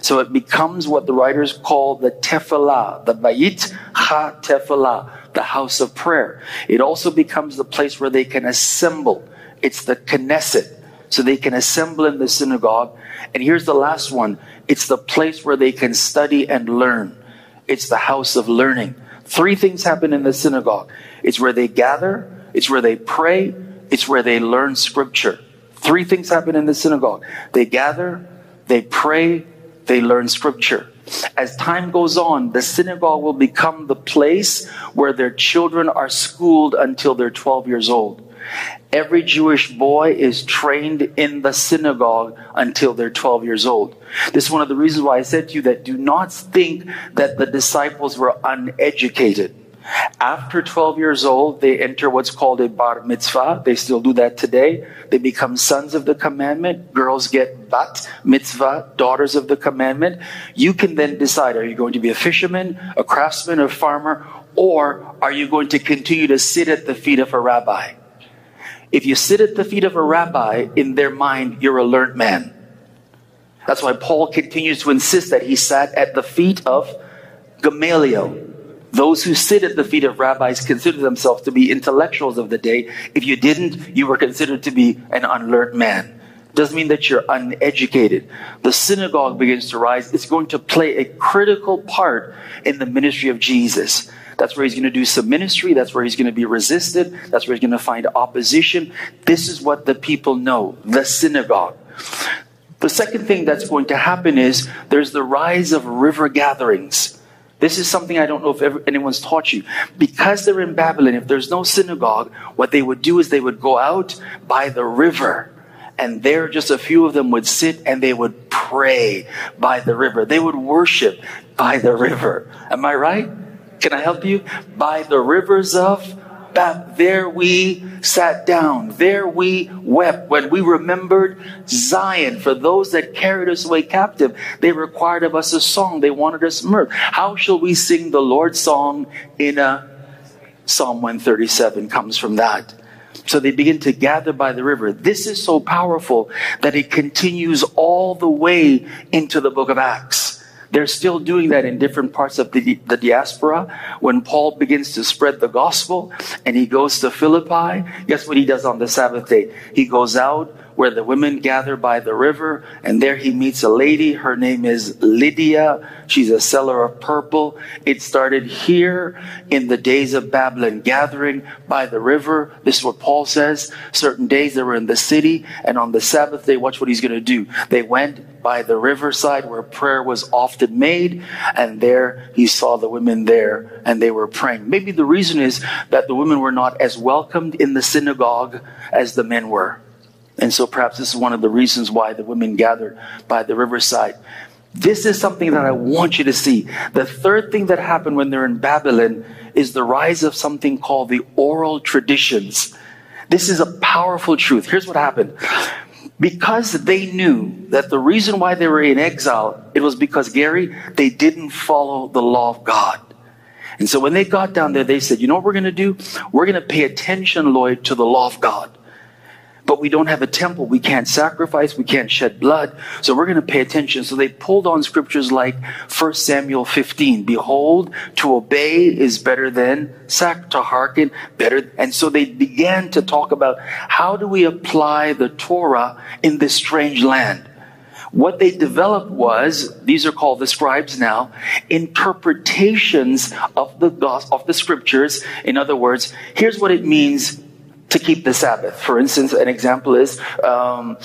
[SPEAKER 1] so it becomes what the writers call the tefillah, the bayit ha tefillah, the house of prayer. It also becomes the place where they can assemble. It's the Knesset. So they can assemble in the synagogue. And here's the last one. It's the place where they can study and learn. It's the house of learning. Three things happen in the synagogue. It's where they gather. It's where they pray. It's where they learn scripture. Three things happen in the synagogue. They gather, they pray, they learn scripture. As time goes on, the synagogue will become the place where their children are schooled until they're 12 years old. Every Jewish boy is trained in the synagogue until they're 12 years old. This is one of the reasons why I said to you that do not think that the disciples were uneducated. After 12 years old, they enter what's called a bar mitzvah. They still do that today. They become sons of the commandment. Girls get bat mitzvah, daughters of the commandment. You can then decide are you going to be a fisherman, a craftsman, a farmer, or are you going to continue to sit at the feet of a rabbi? If you sit at the feet of a rabbi, in their mind, you're a learned man. That's why Paul continues to insist that he sat at the feet of Gamaliel. Those who sit at the feet of rabbis consider themselves to be intellectuals of the day. If you didn't, you were considered to be an unlearned man. Doesn't mean that you're uneducated. The synagogue begins to rise. It's going to play a critical part in the ministry of Jesus. That's where he's going to do some ministry. That's where he's going to be resisted. That's where he's going to find opposition. This is what the people know the synagogue. The second thing that's going to happen is there's the rise of river gatherings. This is something I don't know if ever, anyone's taught you. Because they're in Babylon, if there's no synagogue, what they would do is they would go out by the river. And there, just a few of them would sit and they would pray by the river. They would worship by the river. Am I right? Can I help you? By the rivers of there we sat down. There we wept when we remembered Zion. For those that carried us away captive, they required of us a song. They wanted us mirth. How shall we sing the Lord's song in a Psalm 137 comes from that. So they begin to gather by the river. This is so powerful that it continues all the way into the book of Acts. They're still doing that in different parts of the, the diaspora. When Paul begins to spread the gospel and he goes to Philippi, guess what he does on the Sabbath day? He goes out where the women gather by the river, and there he meets a lady. Her name is Lydia. She's a seller of purple. It started here in the days of Babylon, gathering by the river. This is what Paul says. Certain days they were in the city, and on the Sabbath day, watch what he's going to do. They went by the riverside where prayer was often made, and there he saw the women there, and they were praying. Maybe the reason is that the women were not as welcomed in the synagogue as the men were. And so perhaps this is one of the reasons why the women gathered by the riverside. This is something that I want you to see. The third thing that happened when they're in Babylon is the rise of something called the oral traditions. This is a powerful truth. Here's what happened. Because they knew that the reason why they were in exile, it was because, Gary, they didn't follow the law of God. And so when they got down there, they said, you know what we're going to do? We're going to pay attention, Lloyd, to the law of God but we don't have a temple. We can't sacrifice. We can't shed blood. So we're going to pay attention. So they pulled on scriptures like 1 Samuel 15. Behold, to obey is better than sac to hearken better. And so they began to talk about how do we apply the Torah in this strange land? What they developed was, these are called the scribes now, interpretations of the of the scriptures. In other words, here's what it means to keep the Sabbath. For instance, an example is um,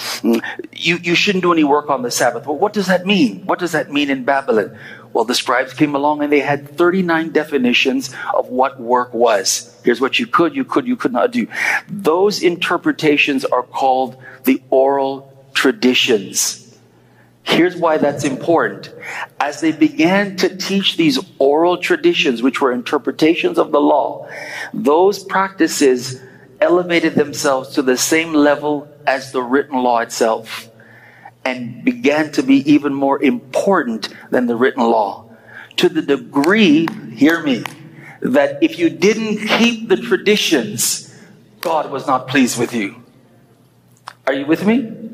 [SPEAKER 1] you, you shouldn't do any work on the Sabbath. Well, what does that mean? What does that mean in Babylon? Well, the scribes came along and they had 39 definitions of what work was. Here's what you could, you could, you could not do. Those interpretations are called the oral traditions. Here's why that's important. As they began to teach these oral traditions, which were interpretations of the law, those practices elevated themselves to the same level as the written law itself and began to be even more important than the written law. To the degree, hear me, that if you didn't keep the traditions, God was not pleased with you. Are you with me?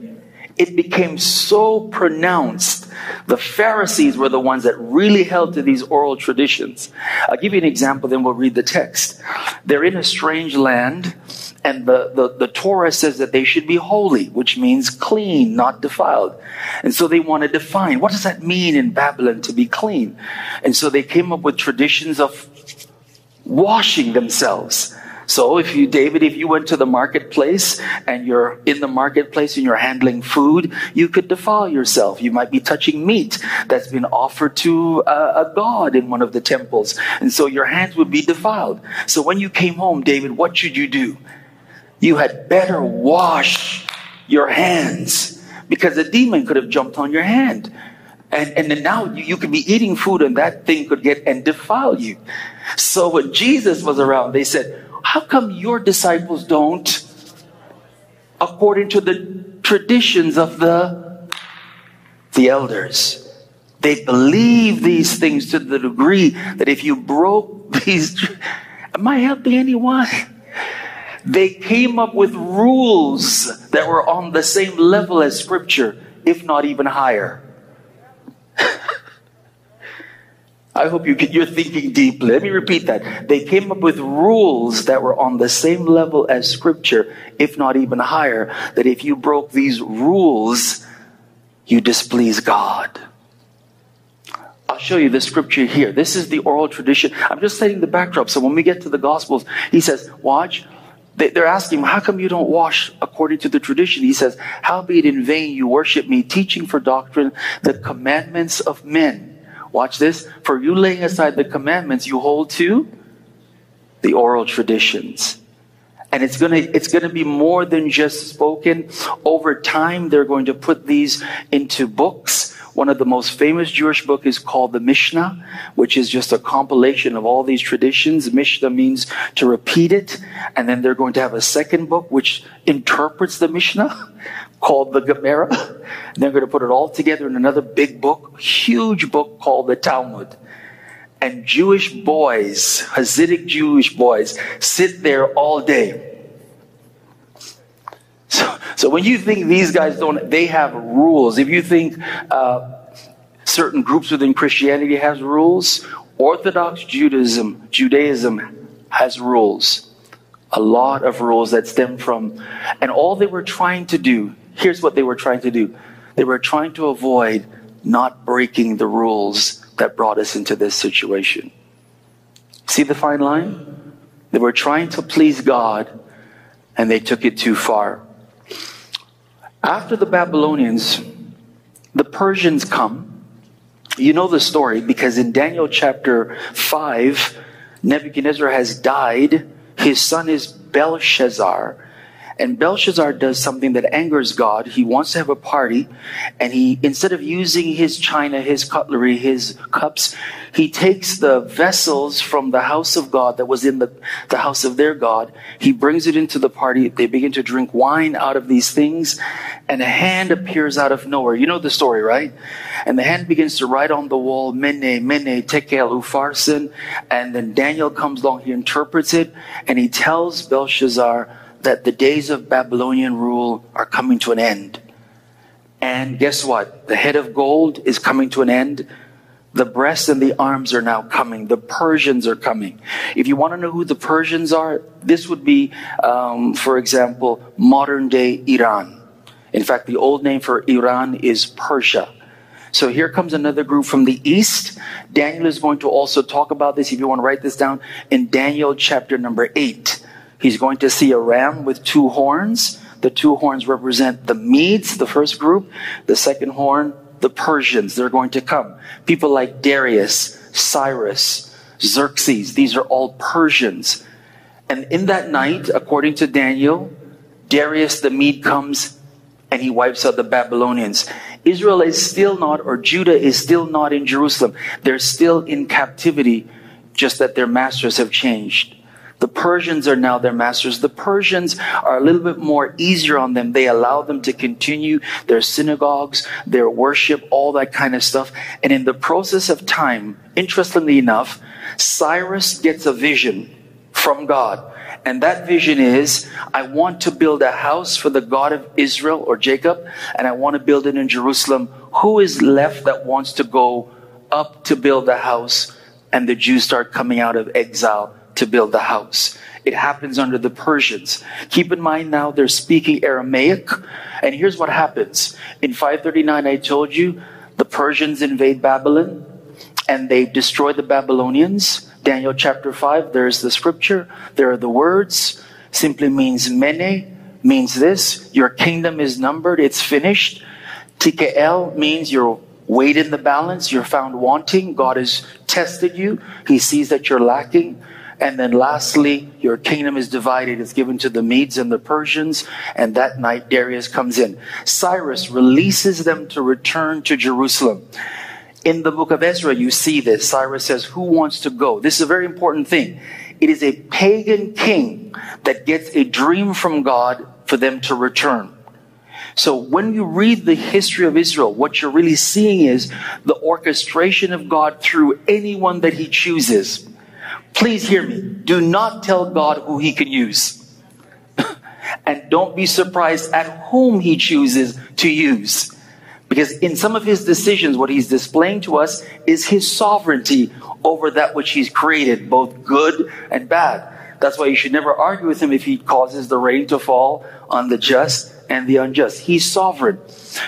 [SPEAKER 1] It became so pronounced. The Pharisees were the ones that really held to these oral traditions. I'll give you an example, then we'll read the text. They're in a strange land and the, the, the, Torah says that they should be holy, which means clean, not defiled. And so they want to define what does that mean in Babylon to be clean? And so they came up with traditions of washing themselves. So if you, David, if you went to the marketplace and you're in the marketplace and you're handling food, you could defile yourself. You might be touching meat that's been offered to a, a god in one of the temples. And so your hands would be defiled. So when you came home, David, what should you do? You had better wash your hands because a demon could have jumped on your hand. And, and then now you, you could be eating food and that thing could get and defile you. So when Jesus was around, they said, How come your disciples don't, according to the traditions of the, the elders? They believe these things to the degree that if you broke these, am I helping anyone? They came up with rules that were on the same level as scripture, if not even higher. I hope you, you're thinking deeply. Let me repeat that. They came up with rules that were on the same level as scripture, if not even higher, that if you broke these rules, you displease God. I'll show you the scripture here. This is the oral tradition. I'm just setting the backdrop. So when we get to the Gospels, he says, Watch, they're asking him, How come you don't wash according to the tradition? He says, Howbeit in vain you worship me, teaching for doctrine the commandments of men. Watch this. For you laying aside the commandments, you hold to the oral traditions. And it's gonna, it's gonna be more than just spoken. Over time, they're going to put these into books one of the most famous Jewish book is called the Mishnah, which is just a compilation of all these traditions. Mishnah means to repeat it. And then they're going to have a second book which interprets the Mishnah called the Gemara. And they're going to put it all together in another big book, huge book called the Talmud. And Jewish boys, Hasidic Jewish boys, sit there all day so, so when you think these guys don't, they have rules. If you think uh, certain groups within Christianity has rules, Orthodox Judaism, Judaism has rules. A lot of rules that stem from, and all they were trying to do. Here's what they were trying to do. They were trying to avoid not breaking the rules that brought us into this situation. See the fine line? They were trying to please God and they took it too far. After the Babylonians, the Persians come. You know the story because in Daniel chapter 5, Nebuchadnezzar has died. His son is Belshazzar. And Belshazzar does something that angers God. He wants to have a party, and he, instead of using his china, his cutlery, his cups, he takes the vessels from the house of God that was in the, the house of their God. He brings it into the party. They begin to drink wine out of these things, and a hand appears out of nowhere. You know the story, right? And the hand begins to write on the wall, Mene, Mene, Tekel, Upharsin. And then Daniel comes along, he interprets it, and he tells Belshazzar, that the days of Babylonian rule are coming to an end. And guess what? The head of gold is coming to an end. The breasts and the arms are now coming. The Persians are coming. If you want to know who the Persians are, this would be, um, for example, modern day Iran. In fact, the old name for Iran is Persia. So here comes another group from the east. Daniel is going to also talk about this, if you want to write this down, in Daniel chapter number 8. He's going to see a ram with two horns. The two horns represent the Medes, the first group. The second horn, the Persians. They're going to come. People like Darius, Cyrus, Xerxes. These are all Persians. And in that night, according to Daniel, Darius the Mede comes and he wipes out the Babylonians. Israel is still not, or Judah is still not in Jerusalem. They're still in captivity, just that their masters have changed. The Persians are now their masters. The Persians are a little bit more easier on them. They allow them to continue their synagogues, their worship, all that kind of stuff. And in the process of time, interestingly enough, Cyrus gets a vision from God. And that vision is, I want to build a house for the God of Israel or Jacob, and I want to build it in Jerusalem. Who is left that wants to go up to build the house? And the Jews start coming out of exile to build the house. It happens under the Persians. Keep in mind now they're speaking Aramaic. And here's what happens. In 539, I told you the Persians invade Babylon and they destroy the Babylonians. Daniel chapter 5, there's the scripture. There are the words. Simply means mene, means this. Your kingdom is numbered, it's finished. tekel means you're weighed in the balance, you're found wanting. God has tested you, He sees that you're lacking. And then lastly, your kingdom is divided. It's given to the Medes and the Persians. And that night, Darius comes in. Cyrus releases them to return to Jerusalem. In the book of Ezra, you see this. Cyrus says, Who wants to go? This is a very important thing. It is a pagan king that gets a dream from God for them to return. So when you read the history of Israel, what you're really seeing is the orchestration of God through anyone that he chooses. Please hear me. Do not tell God who he can use. and don't be surprised at whom he chooses to use. Because in some of his decisions, what he's displaying to us is his sovereignty over that which he's created, both good and bad. That's why you should never argue with him if he causes the rain to fall on the just and the unjust. He's sovereign.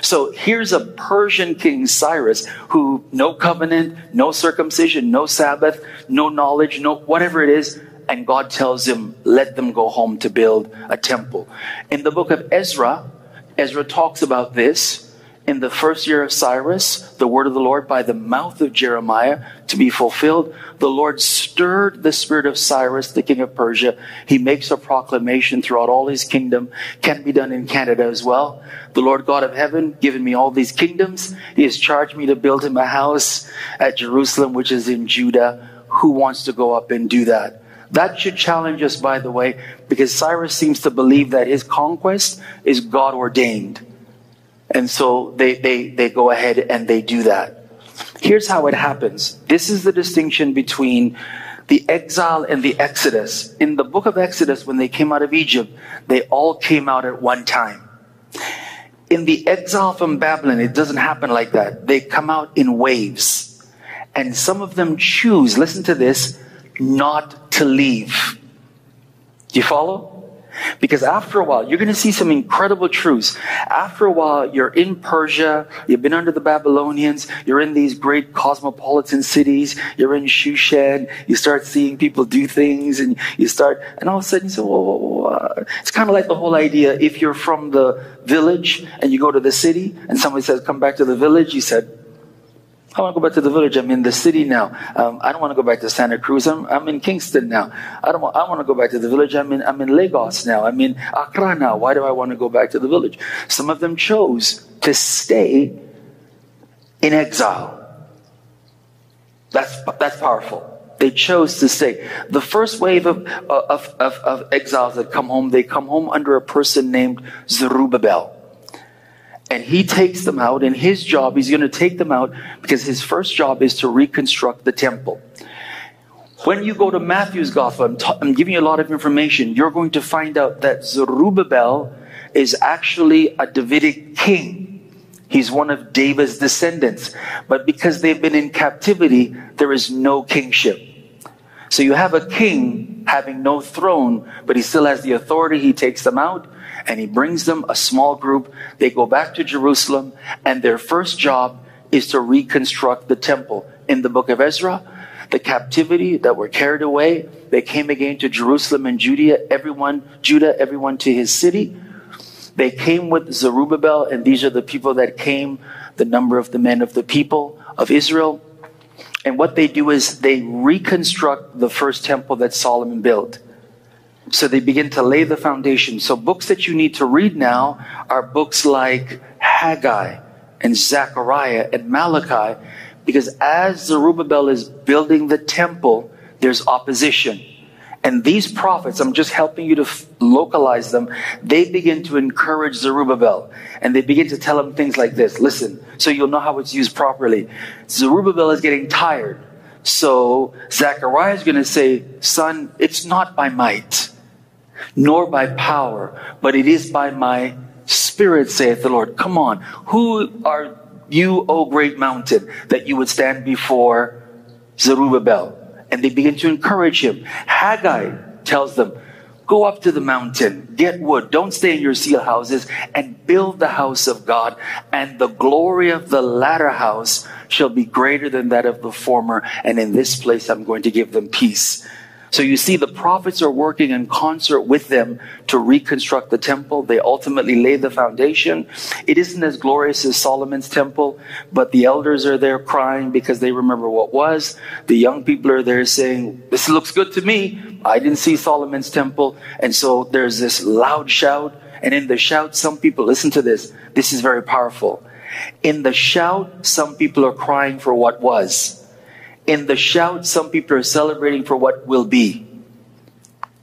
[SPEAKER 1] So here's a Persian king, Cyrus, who no covenant, no circumcision, no Sabbath, no knowledge, no whatever it is. And God tells him, let them go home to build a temple. In the book of Ezra, Ezra talks about this in the first year of Cyrus, the word of the Lord by the mouth of Jeremiah to be fulfilled. The Lord stirred the spirit of Cyrus, the king of Persia. He makes a proclamation throughout all his kingdom. Can be done in Canada as well. The Lord God of heaven given me all these kingdoms. He has charged me to build him a house at Jerusalem, which is in Judah. Who wants to go up and do that? That should challenge us, by the way, because Cyrus seems to believe that his conquest is God ordained. And so they, they, they go ahead and they do that. Here's how it happens. This is the distinction between the exile and the Exodus. In the book of Exodus, when they came out of Egypt, they all came out at one time. In the exile from Babylon, it doesn't happen like that. They come out in waves. And some of them choose, listen to this, not to leave. Do you follow? Because after a while, you're going to see some incredible truths. After a while, you're in Persia, you've been under the Babylonians, you're in these great cosmopolitan cities, you're in Shushan, you start seeing people do things, and you start, and all of a sudden you say, whoa, whoa, whoa. It's kind of like the whole idea if you're from the village and you go to the city, and somebody says, come back to the village, you said, I want to go back to the village. I'm in the city now. Um, I don't want to go back to Santa Cruz. I'm, I'm in Kingston now. I don't want, I want to go back to the village. I'm in, I'm in Lagos now. I'm in Accra now. Why do I want to go back to the village? Some of them chose to stay in exile. That's, that's powerful. They chose to stay. The first wave of, of, of, of exiles that come home, they come home under a person named Zerubbabel. And he takes them out, and his job, he's going to take them out because his first job is to reconstruct the temple. When you go to Matthew's gospel, I'm, ta- I'm giving you a lot of information, you're going to find out that Zerubbabel is actually a Davidic king. He's one of David's descendants. But because they've been in captivity, there is no kingship. So you have a king having no throne, but he still has the authority. He takes them out and he brings them a small group. They go back to Jerusalem, and their first job is to reconstruct the temple. In the book of Ezra, the captivity that were carried away, they came again to Jerusalem and Judea, everyone, Judah, everyone to his city. They came with Zerubbabel, and these are the people that came, the number of the men of the people of Israel. And what they do is they reconstruct the first temple that Solomon built. So they begin to lay the foundation. So books that you need to read now are books like Haggai and Zechariah and Malachi, because as Zerubbabel is building the temple, there's opposition. And these prophets, I'm just helping you to f- localize them, they begin to encourage Zerubbabel. And they begin to tell him things like this. Listen, so you'll know how it's used properly. Zerubbabel is getting tired. So Zechariah is going to say, son, it's not by might nor by power, but it is by my spirit, saith the Lord. Come on. Who are you, O great mountain, that you would stand before Zerubbabel? And they begin to encourage him. Haggai tells them, Go up to the mountain, get wood, don't stay in your seal houses, and build the house of God, and the glory of the latter house shall be greater than that of the former, and in this place I'm going to give them peace. So you see, the prophets are working in concert with them to reconstruct the temple. They ultimately lay the foundation. It isn't as glorious as Solomon's temple, but the elders are there crying because they remember what was. The young people are there saying, This looks good to me. I didn't see Solomon's temple. And so there's this loud shout. And in the shout, some people, listen to this. This is very powerful. In the shout, some people are crying for what was in the shout, some people are celebrating for what will be.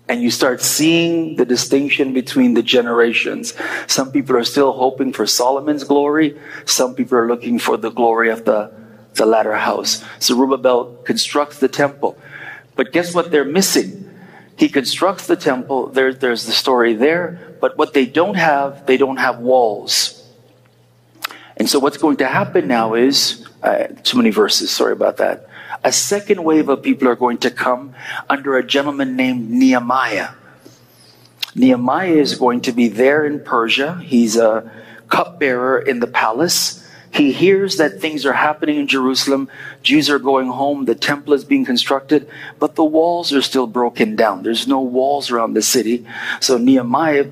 [SPEAKER 1] And you start seeing the distinction between the generations. Some people are still hoping for Solomon's glory. Some people are looking for the glory of the, the latter house. Zerubbabel constructs the temple. But guess what they're missing? He constructs the temple. There, there's the story there. But what they don't have, they don't have walls. And so what's going to happen now is, uh, too many verses, sorry about that a second wave of people are going to come under a gentleman named Nehemiah. Nehemiah is going to be there in Persia. He's a cupbearer in the palace. He hears that things are happening in Jerusalem. Jews are going home. The temple is being constructed, but the walls are still broken down. There's no walls around the city. So Nehemiah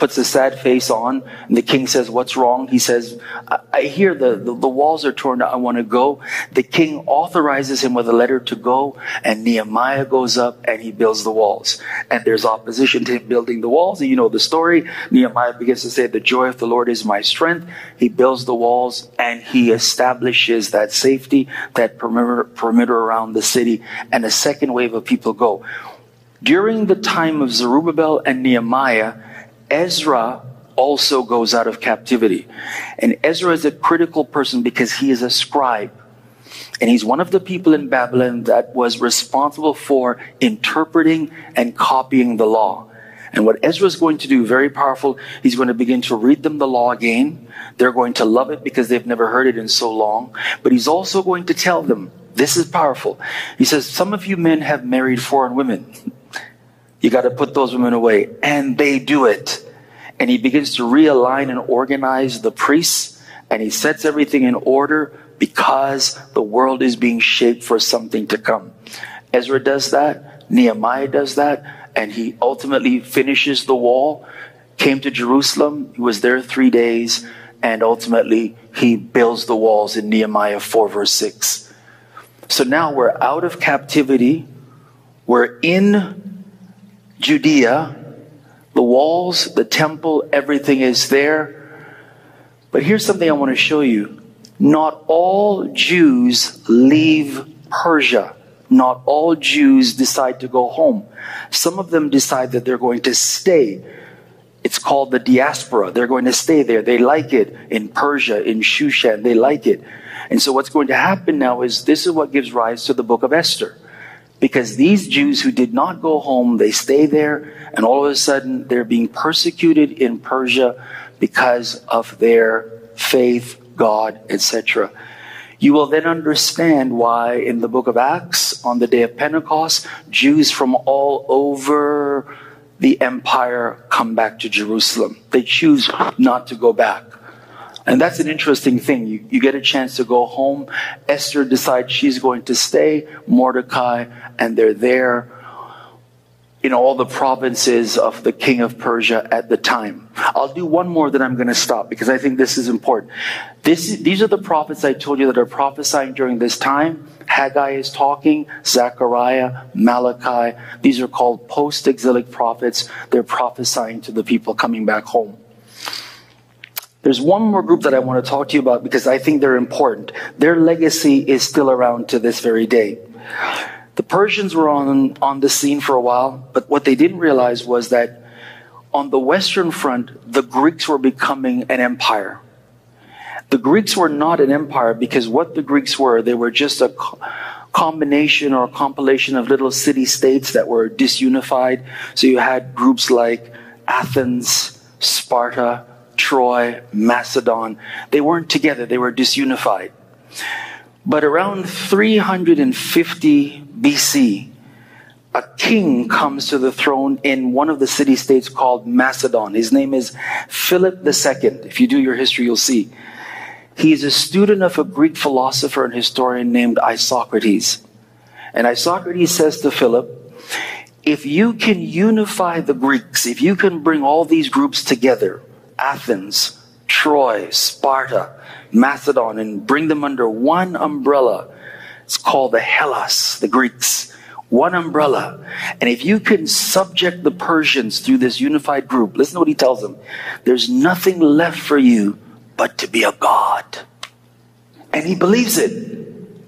[SPEAKER 1] puts a sad face on, and the king says, What's wrong? He says, I, I hear the, the, the, walls are torn I want to go. The king authorizes him with a letter to go, and Nehemiah goes up and he builds the walls. And there's opposition to him building the walls, and you know the story. Nehemiah begins to say, The joy of the Lord is my strength. He builds the walls and he establishes that safety, that perimeter, perimeter around the city, and a second wave of people go. During the time of Zerubbabel and Nehemiah, Ezra also goes out of captivity. And Ezra is a critical person because he is a scribe. And he's one of the people in Babylon that was responsible for interpreting and copying the law. And what Ezra is going to do, very powerful, he's going to begin to read them the law again. They're going to love it because they've never heard it in so long. But he's also going to tell them, this is powerful. He says, some of you men have married foreign women. You got to put those women away. And they do it. And he begins to realign and organize the priests, and he sets everything in order because the world is being shaped for something to come. Ezra does that, Nehemiah does that, and he ultimately finishes the wall, came to Jerusalem, he was there three days, and ultimately he builds the walls in Nehemiah 4, verse 6. So now we're out of captivity, we're in Judea, the walls, the temple, everything is there. But here's something I want to show you. Not all Jews leave Persia. Not all Jews decide to go home. Some of them decide that they're going to stay. It's called the diaspora. They're going to stay there. They like it in Persia, in Shushan. They like it. And so what's going to happen now is this is what gives rise to the book of Esther. Because these Jews who did not go home, they stay there, and all of a sudden they're being persecuted in Persia because of their faith, God, etc. You will then understand why in the book of Acts, on the day of Pentecost, Jews from all over the empire come back to Jerusalem. They choose not to go back. And that's an interesting thing. You, you get a chance to go home. Esther decides she's going to stay, Mordecai, and they're there in all the provinces of the king of Persia at the time. I'll do one more, then I'm going to stop because I think this is important. This, these are the prophets I told you that are prophesying during this time. Haggai is talking, Zechariah, Malachi. These are called post exilic prophets. They're prophesying to the people coming back home. There's one more group that I want to talk to you about because I think they're important. Their legacy is still around to this very day. The Persians were on, on the scene for a while, but what they didn't realize was that on the Western front, the Greeks were becoming an empire. The Greeks were not an empire because what the Greeks were, they were just a combination or a compilation of little city states that were disunified. So you had groups like Athens, Sparta, Troy, Macedon. They weren't together, they were disunified. But around 350 BC, a king comes to the throne in one of the city states called Macedon. His name is Philip II. If you do your history, you'll see. He is a student of a Greek philosopher and historian named Isocrates. And Isocrates says to Philip, if you can unify the Greeks, if you can bring all these groups together, Athens, Troy, Sparta, Macedon, and bring them under one umbrella, it's called the Hellas, the Greeks. One umbrella. And if you can subject the Persians through this unified group, listen to what he tells them. There's nothing left for you but to be a God. And he believes it.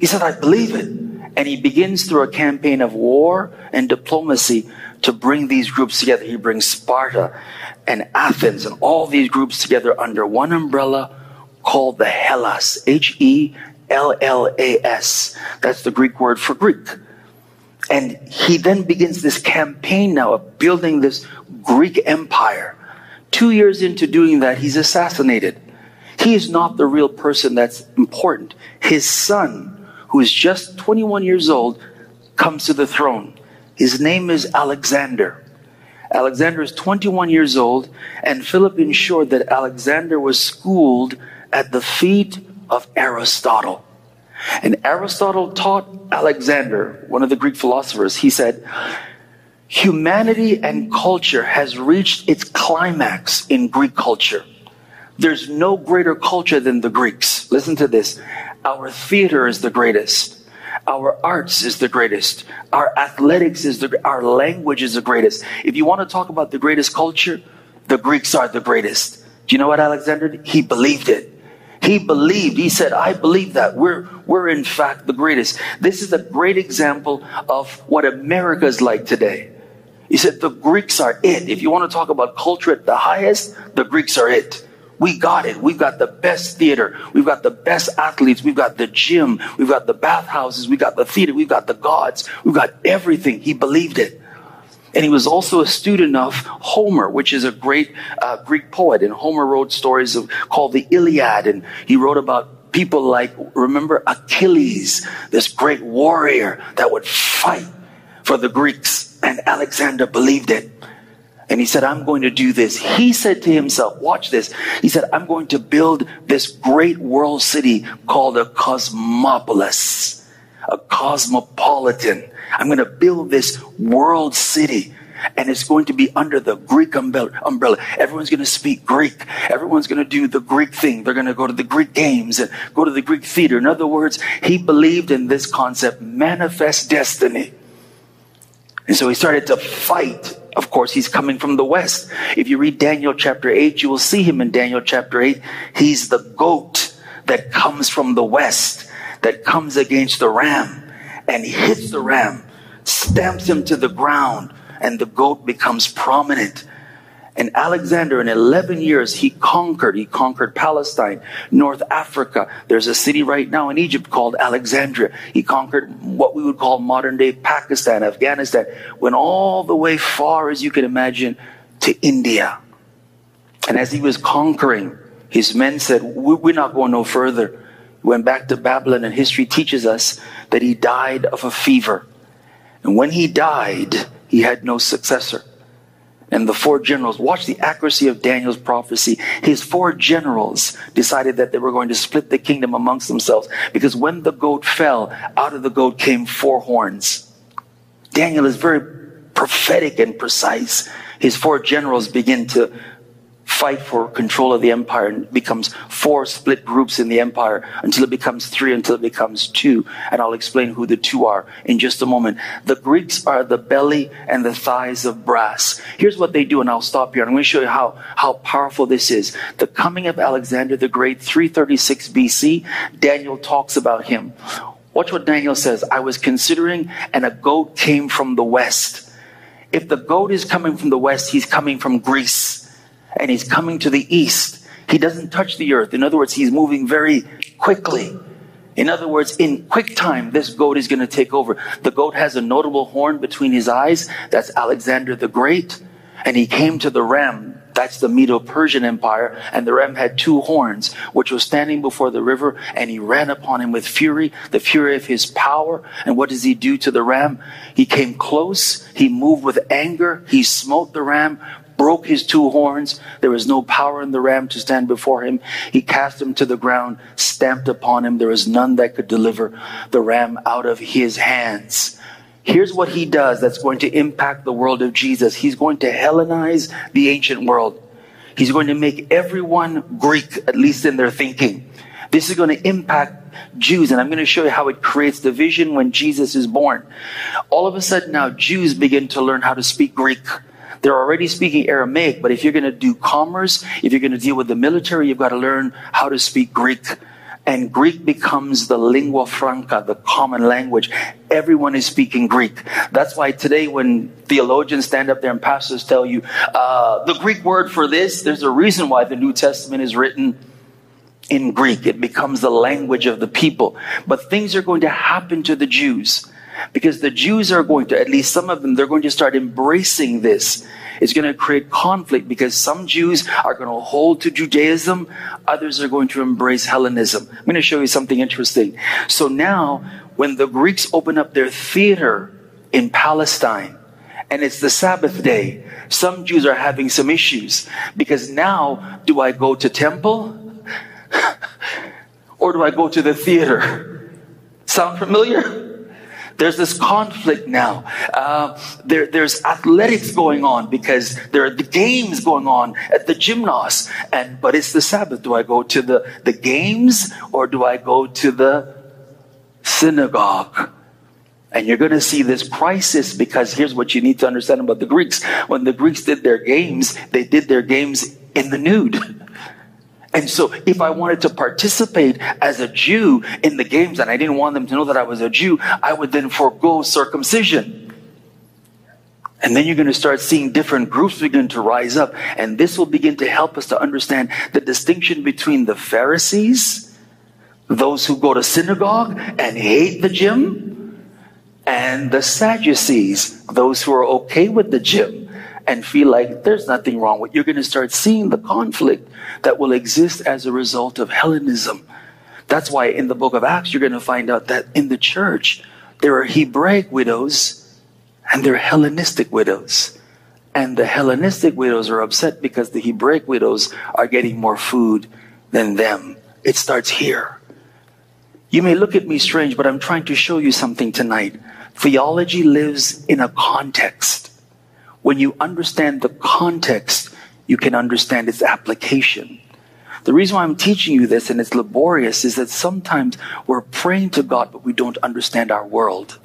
[SPEAKER 1] He said, I believe it. And he begins through a campaign of war and diplomacy to bring these groups together. He brings Sparta and Athens and all these groups together under one umbrella called the Hellas. H E L L A S. That's the Greek word for Greek. And he then begins this campaign now of building this Greek empire. Two years into doing that, he's assassinated. He is not the real person that's important. His son, who is just 21 years old, comes to the throne. His name is Alexander. Alexander is 21 years old, and Philip ensured that Alexander was schooled at the feet of Aristotle. And Aristotle taught Alexander, one of the Greek philosophers, he said, Humanity and culture has reached its climax in Greek culture. There's no greater culture than the Greeks. Listen to this. Our theater is the greatest. Our arts is the greatest. Our athletics is the, our language is the greatest. If you want to talk about the greatest culture, the Greeks are the greatest. Do you know what Alexander did? He believed it. He believed. He said, I believe that. We're, we're in fact the greatest. This is a great example of what America is like today. He said, the Greeks are it. If you want to talk about culture at the highest, the Greeks are it. We got it. We've got the best theater. We've got the best athletes. We've got the gym. We've got the bathhouses. We've got the theater. We've got the gods. We've got everything. He believed it. And he was also a student of Homer, which is a great uh, Greek poet. And Homer wrote stories of, called the Iliad. And he wrote about people like, remember Achilles, this great warrior that would fight for the Greeks. And Alexander believed it. And he said, I'm going to do this. He said to himself, watch this. He said, I'm going to build this great world city called a cosmopolis, a cosmopolitan. I'm going to build this world city and it's going to be under the Greek umbrella. Everyone's going to speak Greek. Everyone's going to do the Greek thing. They're going to go to the Greek games and go to the Greek theater. In other words, he believed in this concept, manifest destiny. And so he started to fight. Of course, he's coming from the west. If you read Daniel chapter 8, you will see him in Daniel chapter 8. He's the goat that comes from the west, that comes against the ram and hits the ram, stamps him to the ground, and the goat becomes prominent. And Alexander, in 11 years, he conquered. He conquered Palestine, North Africa. There's a city right now in Egypt called Alexandria. He conquered what we would call modern day Pakistan, Afghanistan, went all the way far as you can imagine to India. And as he was conquering, his men said, We're not going no further. He went back to Babylon, and history teaches us that he died of a fever. And when he died, he had no successor and the four generals, watch the accuracy of Daniel's prophecy. His four generals decided that they were going to split the kingdom amongst themselves because when the goat fell, out of the goat came four horns. Daniel is very prophetic and precise. His four generals begin to fight for control of the empire and becomes four split groups in the empire until it becomes three, until it becomes two. And I'll explain who the two are in just a moment. The Greeks are the belly and the thighs of brass. Here's what they do, and I'll stop here. I'm going to show you how, how powerful this is. The coming of Alexander the Great, 336 BC, Daniel talks about him. Watch what Daniel says. I was considering, and a goat came from the west. If the goat is coming from the west, he's coming from Greece and he's coming to the east. He doesn't touch the earth. In other words, he's moving very quickly. In other words, in quick time, this goat is going to take over. The goat has a notable horn between his eyes. That's Alexander the Great. And he came to the ram. That's the Medo-Persian Empire. And the ram had two horns, which was standing before the river. And he ran upon him with fury, the fury of his power. And what does he do to the ram? He came close. He moved with anger. He smote the ram, broke his two horns. There was no power in the ram to stand before him. He cast him to the ground, stamped upon him. There was none that could deliver the ram out of his hands. Here's what he does that's going to impact the world of Jesus. He's going to Hellenize the ancient world. He's going to make everyone Greek, at least in their thinking. This is going to impact Jews, and I'm going to show you how it creates division when Jesus is born. All of a sudden now, Jews begin to learn how to speak Greek. They're already speaking Aramaic, but if you're going to do commerce, if you're going to deal with the military, you've got to learn how to speak Greek. And Greek becomes the lingua franca, the common language. Everyone is speaking Greek. That's why today, when theologians stand up there and pastors tell you uh, the Greek word for this, there's a reason why the New Testament is written in Greek. It becomes the language of the people. But things are going to happen to the Jews because the Jews are going to, at least some of them, they're going to start embracing this. It's going to create conflict because some Jews are going to hold to Judaism, others are going to embrace Hellenism. I'm going to show you something interesting. So now, when the Greeks open up their theater in Palestine, and it's the Sabbath day, some Jews are having some issues because now, do I go to temple? or do I go to the theater? Sound familiar? There's this conflict now. Uh, there, there's athletics going on because there are the games going on at the gymnos. And but it's the Sabbath. Do I go to the, the games or do I go to the synagogue? And you're going to see this crisis because here's what you need to understand about the Greeks. When the Greeks did their games, they did their games in the nude. And so if I wanted to participate as a Jew in the games and I didn't want them to know that I was a Jew, I would then forego circumcision. And then you're going to start seeing different groups begin to rise up. And this will begin to help us to understand the distinction between the Pharisees, those who go to synagogue and hate the gym, and the Sadducees, those who are okay with the gym and feel like there's nothing wrong with you're going to start seeing the conflict that will exist as a result of Hellenism. That's why in the book of Acts you're going to find out that in the church there are Hebraic widows and there are Hellenistic widows. And the Hellenistic widows are upset because the Hebraic widows are getting more food than them. It starts here. You may look at me strange, but I'm trying to show you something tonight. Theology lives in a context. When you understand the context, you can understand its application. The reason why I'm teaching you this and it's laborious is that sometimes we're praying to God, but we don't understand our world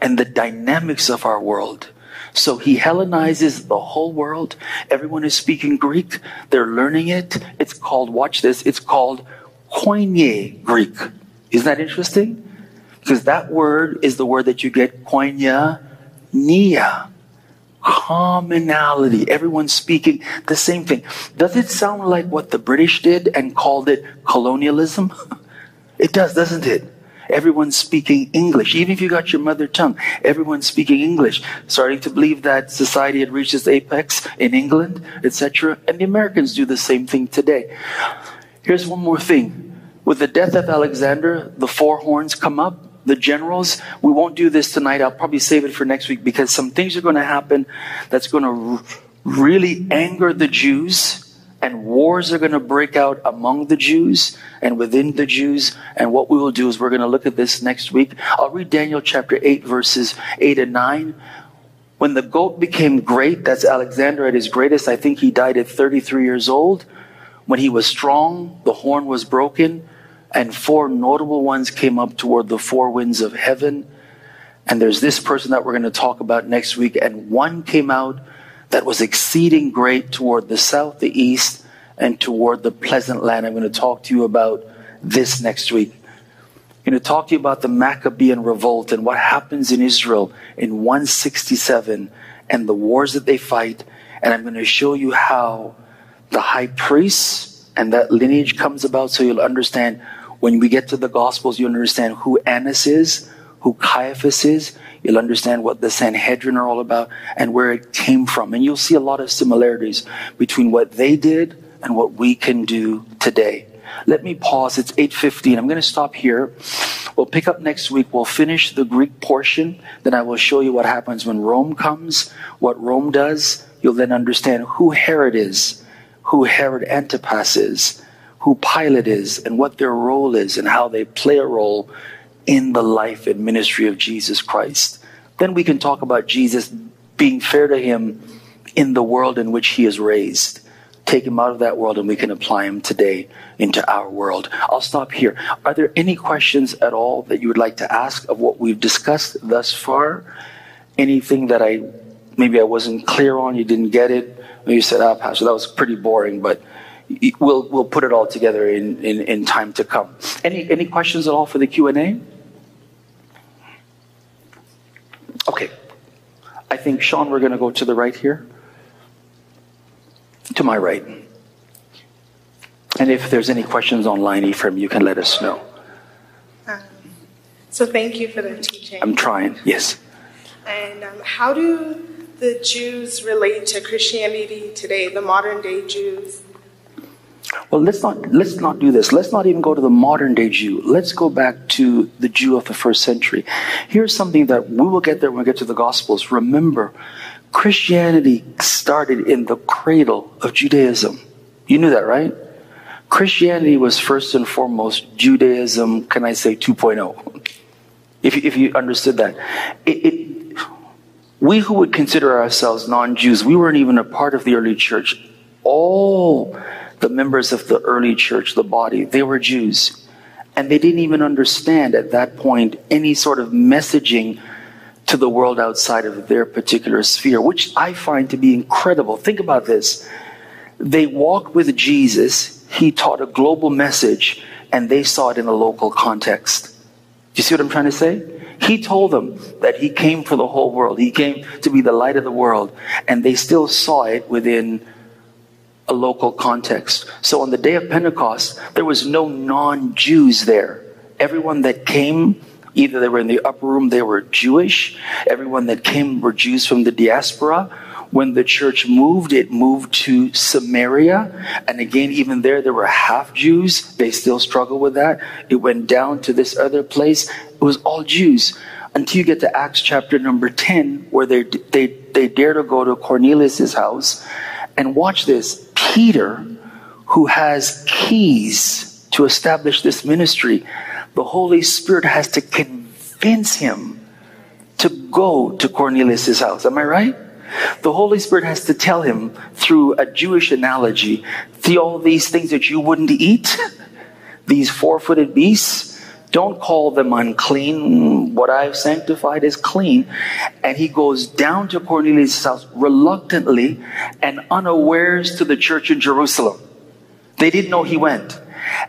[SPEAKER 1] and the dynamics of our world. So he Hellenizes the whole world. Everyone is speaking Greek. They're learning it. It's called, watch this, it's called Koine Greek. Isn't that interesting? Because that word is the word that you get koinonia commonality. Everyone speaking the same thing. Does it sound like what the British did and called it colonialism? it does, doesn't it? Everyone's speaking English. Even if you got your mother tongue, everyone's speaking English. Starting to believe that society had reached its apex in England, etc. And the Americans do the same thing today. Here's one more thing. With the death of Alexander, the four horns come up the generals. We won't do this tonight. I'll probably save it for next week because some things are going to happen that's going to really anger the Jews and wars are going to break out among the Jews and within the Jews. And what we will do is we're going to look at this next week. I'll read Daniel chapter 8, verses 8 and 9. When the goat became great, that's Alexander at his greatest. I think he died at 33 years old. When he was strong, the horn was broken and four notable ones came up toward the four winds of heaven. And there's this person that we're going to talk about next week. And one came out that was exceeding great toward the south, the east, and toward the pleasant land. I'm going to talk to you about this next week. I'm going to talk to you about the Maccabean revolt and what happens in Israel in 167 and the wars that they fight. And I'm going to show you how the high priests and that lineage comes about so you'll understand when we get to the Gospels, you'll understand who Annas is, who Caiaphas is. You'll understand what the Sanhedrin are all about and where it came from. And you'll see a lot of similarities between what they did and what we can do today. Let me pause. It's 8:15. I'm going to stop here. We'll pick up next week. We'll finish the Greek portion. Then I will show you what happens when Rome comes, what Rome does. You'll then understand who Herod is, who Herod Antipas is, who Pilate is and what their role is and how they play a role in the life and ministry of Jesus Christ. Then we can talk about Jesus being fair to him in the world in which he is raised. Take him out of that world and we can apply him today into our world. I'll stop here. Are there any questions at all that you would like to ask of what we've discussed thus far? Anything that I maybe I wasn't clear on, you didn't get it? You said, ah, Pastor, that was pretty boring, but we'll, we'll put it all together in, in, in time to come. Any, any questions at all for the Q&A? Okay. I think, Sean, we're going to go to the right here. To my right. And if there's any questions online, Ephraim, you can let us know.
[SPEAKER 3] Um, so thank you for the teaching.
[SPEAKER 1] I'm trying, yes.
[SPEAKER 3] And um, how do the Jews relate to Christianity today, the modern day Jews?
[SPEAKER 1] Well, let's not let's not do this. Let's not even go to the modern day Jew. Let's go back to the Jew of the first century. Here's something that we will get there when we get to the Gospels. Remember, Christianity started in the cradle of Judaism. You knew that, right? Christianity was first and foremost Judaism, can I say 2.0? If you, if you understood that. It, it, we who would consider ourselves non Jews, we weren't even a part of the early church. All the members of the early church, the body, they were Jews. And they didn't even understand at that point any sort of messaging to the world outside of their particular sphere, which I find to be incredible. Think about this. They walked with Jesus, he taught a global message, and they saw it in a local context. Do you see what I'm trying to say? He told them that he came for the whole world. He came to be the light of the world, and they still saw it within a local context. So on the day of Pentecost, there was no non Jews there. Everyone that came, either they were in the upper room, they were Jewish. Everyone that came were Jews from the diaspora. When the church moved, it moved to Samaria. And again, even there, there were half Jews. They still struggle with that. It went down to this other place. It was all Jews until you get to Acts chapter number 10, where they, they, they dare to go to Cornelius' house. And watch this Peter, who has keys to establish this ministry, the Holy Spirit has to convince him to go to Cornelius' house. Am I right? The Holy Spirit has to tell him through a Jewish analogy, see all these things that you wouldn't eat, these four footed beasts, don't call them unclean. What I've sanctified is clean. And he goes down to Cornelius' house reluctantly and unawares to the church in Jerusalem. They didn't know he went.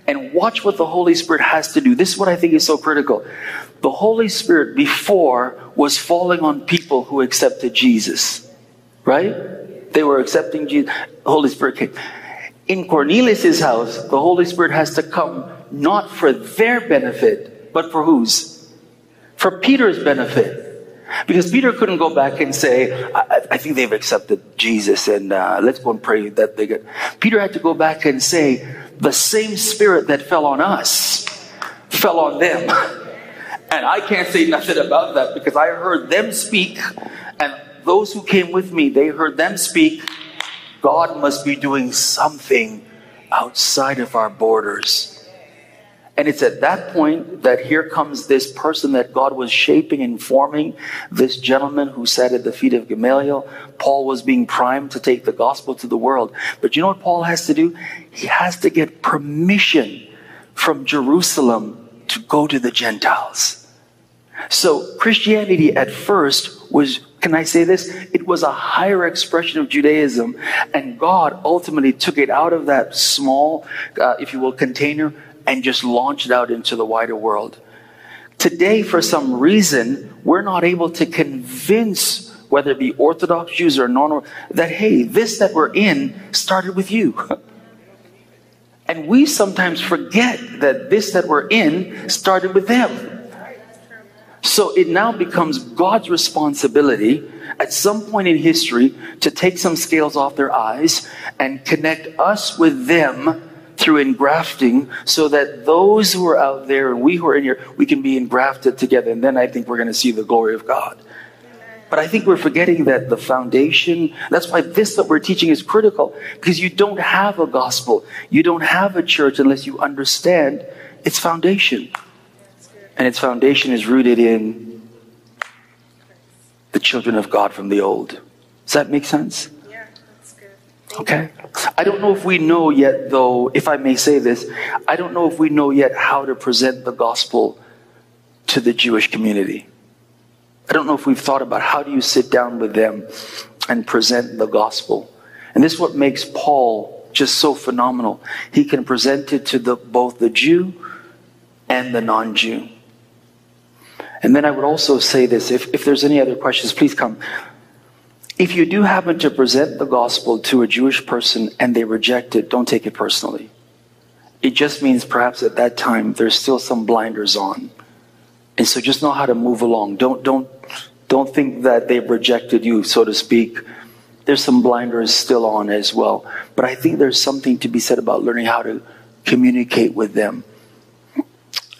[SPEAKER 1] And watch what the Holy Spirit has to do. This is what I think is so critical. The Holy Spirit before was falling on people who accepted Jesus. Right? They were accepting Jesus. Holy Spirit came. In Cornelius' house, the Holy Spirit has to come not for their benefit, but for whose? For Peter's benefit. Because Peter couldn't go back and say, I, I think they've accepted Jesus and uh, let's go and pray that they get. Peter had to go back and say, the same spirit that fell on us fell on them. and I can't say nothing about that because I heard them speak and those who came with me, they heard them speak. God must be doing something outside of our borders. And it's at that point that here comes this person that God was shaping and forming, this gentleman who sat at the feet of Gamaliel. Paul was being primed to take the gospel to the world. But you know what Paul has to do? He has to get permission from Jerusalem to go to the Gentiles. So Christianity at first was, can I say this? It was a higher expression of Judaism, and God ultimately took it out of that small, uh, if you will, container and just launch it out into the wider world. Today, for some reason, we're not able to convince whether it be Orthodox Jews or non that, hey, this that we're in started with you. and we sometimes forget that this that we're in started with them. So it now becomes God's responsibility at some point in history to take some scales off their eyes and connect us with them through engrafting so that those who are out there and we who are in here, we can be engrafted together. And then I think we're going to see the glory of God. But I think we're forgetting that the foundation, that's why this that we're teaching is critical because you don't have a gospel. You don't have a church unless you understand its foundation. and its foundation is rooted in the children of God from the old. Does that make sense? Okay. I don't know if we know yet, though, if I may say this, I don't know if we know yet how to present the gospel to the Jewish community. I don't know if we've thought about how do you sit down with them and present the gospel. And this is what makes Paul just so phenomenal. He can present it to the, both the Jew and the non Jew. And then I would also say this if, if there's any other questions, please come. If you do happen to present the gospel to a Jewish person and they reject it, don't take it personally. It just means perhaps at that time there's still some blinders on. And so just know how to move along. Don't don't don't think that they've rejected you, so to speak. There's some blinders still on as well. But I think there's something to be said about learning how to communicate with them.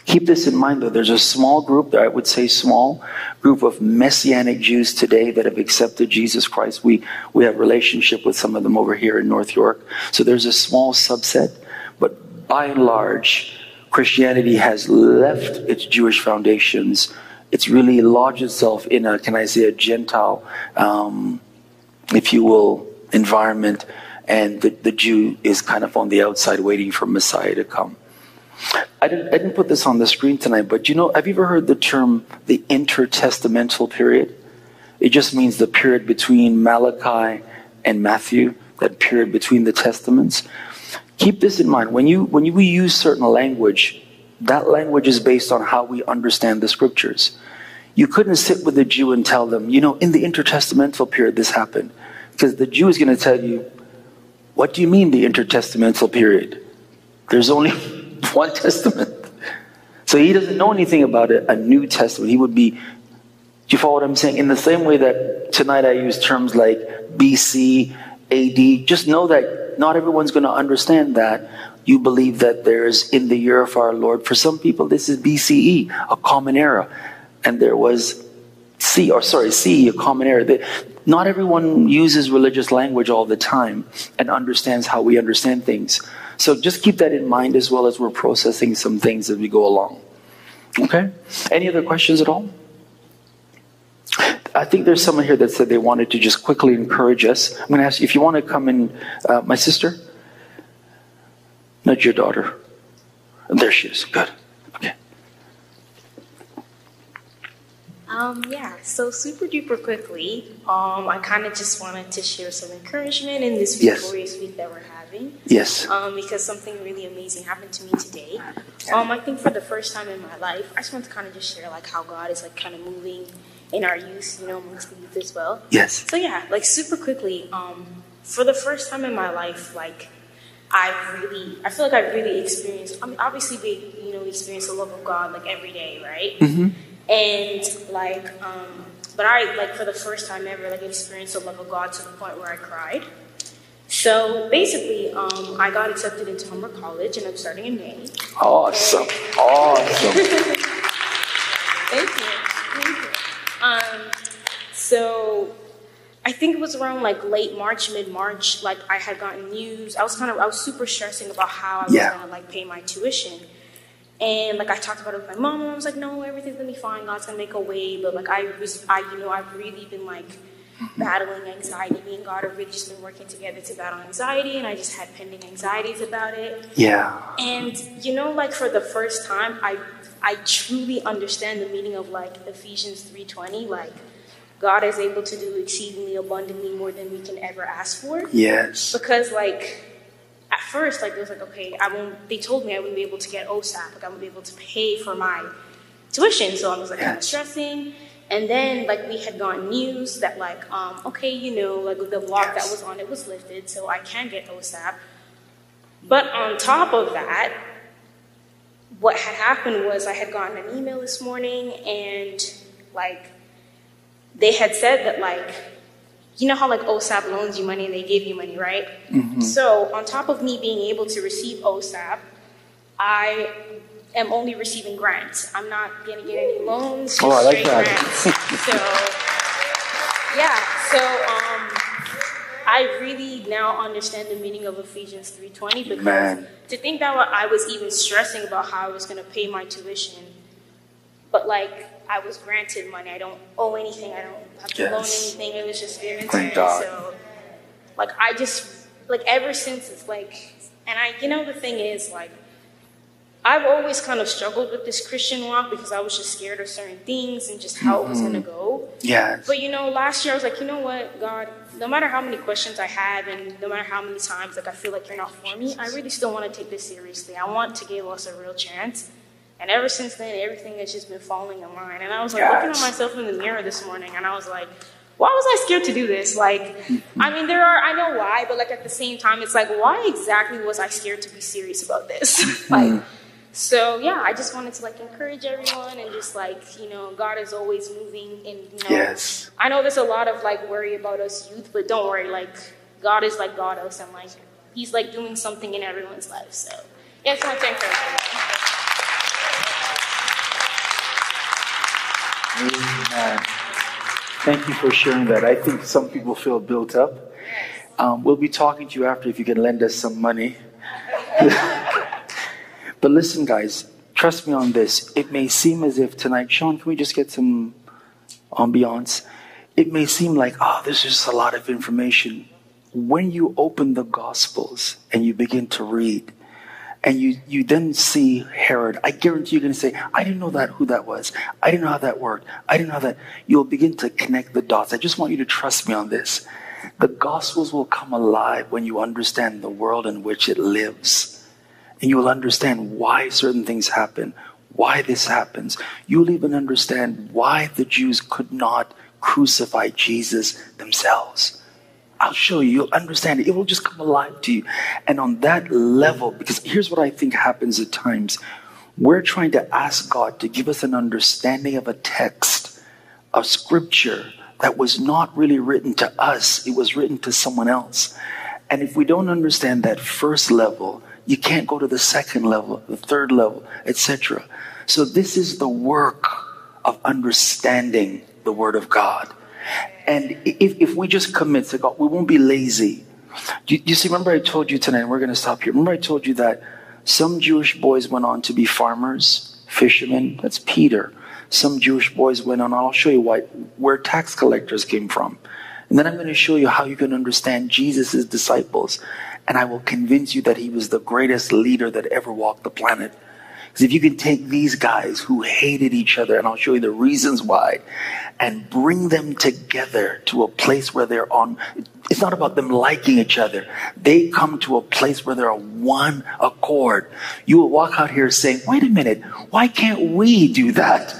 [SPEAKER 1] Keep this in mind though, there's a small group, I would say small, group of Messianic Jews today that have accepted Jesus Christ. We, we have relationship with some of them over here in North York. So there's a small subset, but by and large, Christianity has left its Jewish foundations. It's really lodged itself in a, can I say, a Gentile, um, if you will, environment, and the, the Jew is kind of on the outside waiting for Messiah to come. I didn't, I didn't put this on the screen tonight, but you know, have you ever heard the term the intertestamental period? It just means the period between Malachi and Matthew, that period between the testaments. Keep this in mind. When you when you, we use certain language, that language is based on how we understand the scriptures. You couldn't sit with a Jew and tell them, you know, in the intertestamental period this happened. Because the Jew is going to tell you, what do you mean the intertestamental period? There's only one testament. So he doesn't know anything about a, a New Testament. He would be, do you follow what I'm saying? In the same way that tonight I use terms like BC, AD, just know that not everyone's going to understand that. You believe that there's in the year of our Lord. For some people, this is BCE, a common era. And there was C, or sorry, C, a common era. That not everyone uses religious language all the time and understands how we understand things. So just keep that in mind as well as we're processing some things as we go along. Okay? Any other questions at all? I think there's someone here that said they wanted to just quickly encourage us. I'm going to ask you if you want to come in, uh, my sister? Not your daughter. There she is. Good. Okay.
[SPEAKER 7] Um, yeah, so super duper quickly, um, I kind of just wanted to share some encouragement in this
[SPEAKER 1] Yes.
[SPEAKER 7] victorious week that we're having.
[SPEAKER 1] Yes.
[SPEAKER 7] Um, because something really amazing happened to me today. Um, I think for the first time in my life, I just want to kind of just share like how God is like kind of moving in our youth, you know, amongst the youth as well.
[SPEAKER 1] Yes.
[SPEAKER 7] So yeah, like super quickly, um, for the first time in my life, like I really, I feel like I really experienced. I mean, obviously we, you know, we experience the love of God like every day, right?
[SPEAKER 1] Mm-hmm.
[SPEAKER 7] And like, um, but I like for the first time ever, like experienced the love of God to the point where I cried. So basically, um, I got accepted into Humber College, and I'm starting in May.
[SPEAKER 1] Awesome. Awesome.
[SPEAKER 7] Thank you. Thank you. Um, so I think it was around like late March, mid March. Like I had gotten news. I was kind of I was super stressing about how I was
[SPEAKER 1] Yeah.
[SPEAKER 7] gonna like pay my tuition. And like I talked about it with my mom, and I was like, "No, everything's gonna be fine. God's gonna make a way." But like I was, I you know, I've really been like battling anxiety. Me and God have really just been working together to battle anxiety, and I just had pending anxieties about it.
[SPEAKER 1] Yeah.
[SPEAKER 7] And you know, like for the first time, I I truly understand the meaning of like Ephesians three twenty. Like God is able to do exceedingly abundantly more than we can ever ask for.
[SPEAKER 1] Yes.
[SPEAKER 7] Because like at first, like it was like okay, I won't. They told me I wouldn't be able to get OSAP. Like I wouldn't be able to pay for my tuition. So I was like kind of stressing. And then like we had gotten news that like um okay, you know, like the block that was on it was lifted, so I can get OSAP. But on top of that, what had happened was I had gotten an email this morning and like they had said that like you know how like OSAP loans you money and they give you money, right? So on top of me being able to receive OSAP, I am only receiving grants. I'm not gonna get any loans,
[SPEAKER 1] Oh, I like that.
[SPEAKER 7] grants. so yeah, so um I really now understand the meaning of Ephesians 3:20 because
[SPEAKER 1] Man.
[SPEAKER 7] to think that I was even stressing about how I was going to pay my tuition but like I was granted money. I don't owe anything. I don't have to loan
[SPEAKER 1] Yes.
[SPEAKER 7] anything. It was just very
[SPEAKER 1] Thank. God.
[SPEAKER 7] So, like, I just like ever since it's like, and I, you know, the thing is like, I've always kind of struggled with this Christian walk because I was just scared of certain things and just how it was gonna mm-hmm. go.
[SPEAKER 1] Yes.
[SPEAKER 7] But you know, last year I was like, you know what, God, no matter how many questions I have and no matter how many times like I feel like you're not for me, I really still want to take this seriously. I want to give us a real chance. And ever since then, everything has just been falling in line. And I was like looking at myself in the mirror this morning, and I was like, why was I scared to do this? Like, I mean, there are, I know why, but like at the same time, it's like, why exactly was I scared to be serious about this? Mm-hmm. like, so yeah, I just wanted to like encourage everyone and just like, you know, God is always moving and, you know,
[SPEAKER 1] Yes.
[SPEAKER 7] I know there's a lot of like worry about us youth, but don't worry, like, God is like God us and like, He's like doing something in everyone's life. So, yeah, I just wanted to encourage everyone.
[SPEAKER 1] Amen. Thank you for sharing that. I think some people feel built up. Um, we'll be talking to you after if you can lend us some money. but listen, guys, trust me on this. It may seem as if tonight, Sean, can we just get some ambiance? It may seem like, oh, this is a lot of information. When you open the Gospels and you begin to read, and you, you then see Herod, I guarantee you're going to say, I didn't know that who that was. I didn't know how that worked. I didn't know that. You'll begin to connect the dots. I just want you to trust me on this. The Gospels will come alive when you understand the world in which it lives. And you will understand why certain things happen, why this happens. You'll even understand why the Jews could not crucify Jesus themselves. I'll show you. You'll understand it. It will just come alive to you. And on that level, because here's what I think happens at times we're trying to ask God to give us an understanding of a text, of scripture that was not really written to us, it was written to someone else. And if we don't understand that first level, you can't go to the second level, the third level, etc. So this is the work of understanding the Word of God. And if, if we just commit to God, we won't be lazy. You, you see, remember I told you tonight, and we're going to stop here. Remember I told you that some Jewish boys went on to be farmers, fishermen. That's Peter. Some Jewish boys went on, I'll show you why, where tax collectors came from. And then I'm going to show you how you can understand Jesus' disciples. And I will convince you that he was the greatest leader that ever walked the planet. If you can take these guys who hated each other, and I'll show you the reasons why, and bring them together to a place where they're on, it's not about them liking each other. They come to a place where they're on one accord. You will walk out here saying, wait a minute, why can't we do that?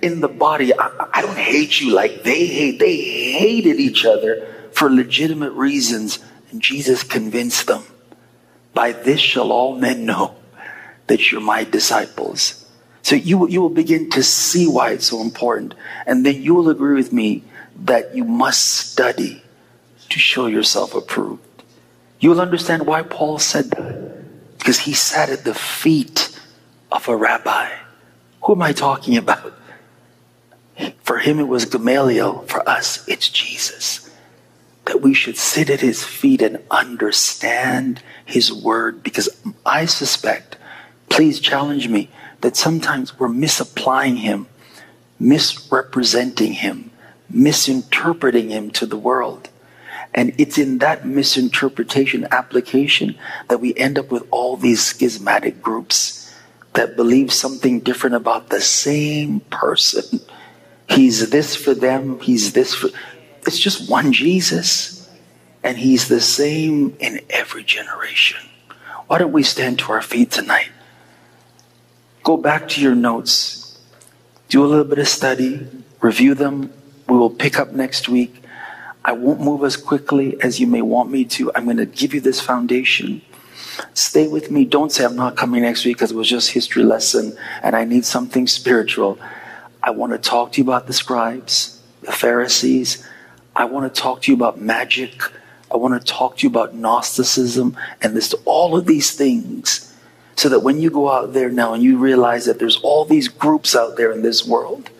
[SPEAKER 1] In the body, I, I don't hate you like they hate. They hated each other for legitimate reasons, and Jesus convinced them. By this shall all men know that you're my disciples. So you, you will begin to see why it's so important. And then you will agree with me that you must study to show yourself approved. You will understand why Paul said that. Because he sat at the feet of a rabbi. Who am I talking about? For him, it was Gamaliel. For us, it's Jesus. That we should sit at his feet and understand his word. Because I suspect, please challenge me, that sometimes we're misapplying him, misrepresenting him, misinterpreting him to the world. And it's in that misinterpretation application that we end up with all these schismatic groups that believe something different about the same person. He's this for them, he's this for. It's just one Jesus, and he's the same in every generation. Why don't we stand to our feet tonight? Go back to your notes, do a little bit of study, review them. We will pick up next week. I won't move as quickly as you may want me to. I'm going to give you this foundation. Stay with me. Don't say I'm not coming next week because it was just history lesson and I need something spiritual. I want to talk to you about the scribes, the Pharisees. I want to talk to you about magic. I want to talk to you about Gnosticism and this all of these things so that when you go out there now and you realize that there's all these groups out there in this world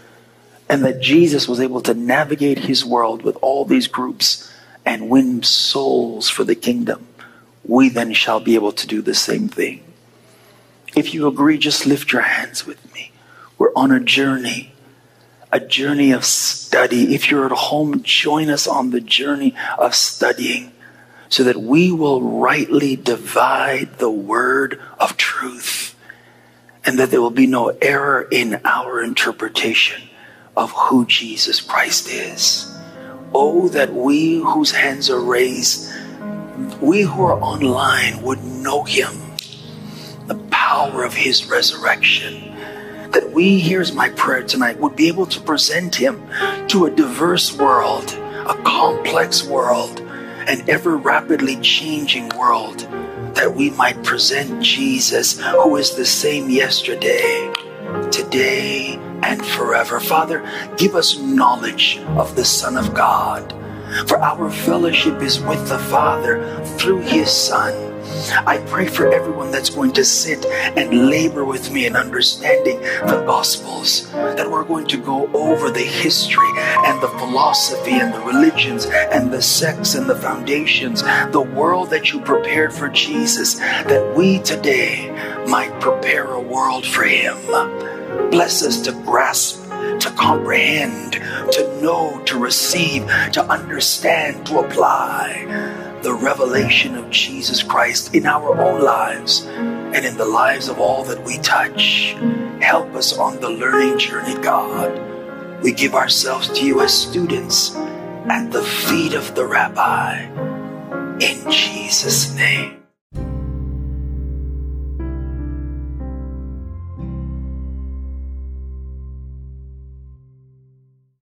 [SPEAKER 1] and that Jesus was able to navigate his world with all these groups and win souls for the kingdom, we then shall be able to do the same thing. If you agree, just lift your hands with me. We're on a journey, a journey of study. If you're at home, join us on the journey of studying so that we will rightly divide the word of truth and that there will be no error in our interpretation of who Jesus Christ is. Oh, that we whose hands are raised, we who are online would know him, the power of his resurrection. That we, here's my prayer tonight, would be able to present him to a diverse world, a complex world, an ever rapidly changing world, that we might present Jesus, who is the same yesterday, today, and forever. Father, give us knowledge of the Son of God. For our fellowship is with the Father through His Son. I pray for everyone that's going to sit and labor with me in understanding the Gospels, that we're going to go over the history and the philosophy and the religions and the sects and the foundations, the world that you prepared for Jesus, that we today might prepare a world for Him. Bless us to grasp, to comprehend, to know, to receive, to understand, to apply the revelation of Jesus Christ in our own lives and in the lives of all that we touch. Help us on the learning journey, God. We give ourselves to you as students at the feet of the Rabbi. In Jesus' name.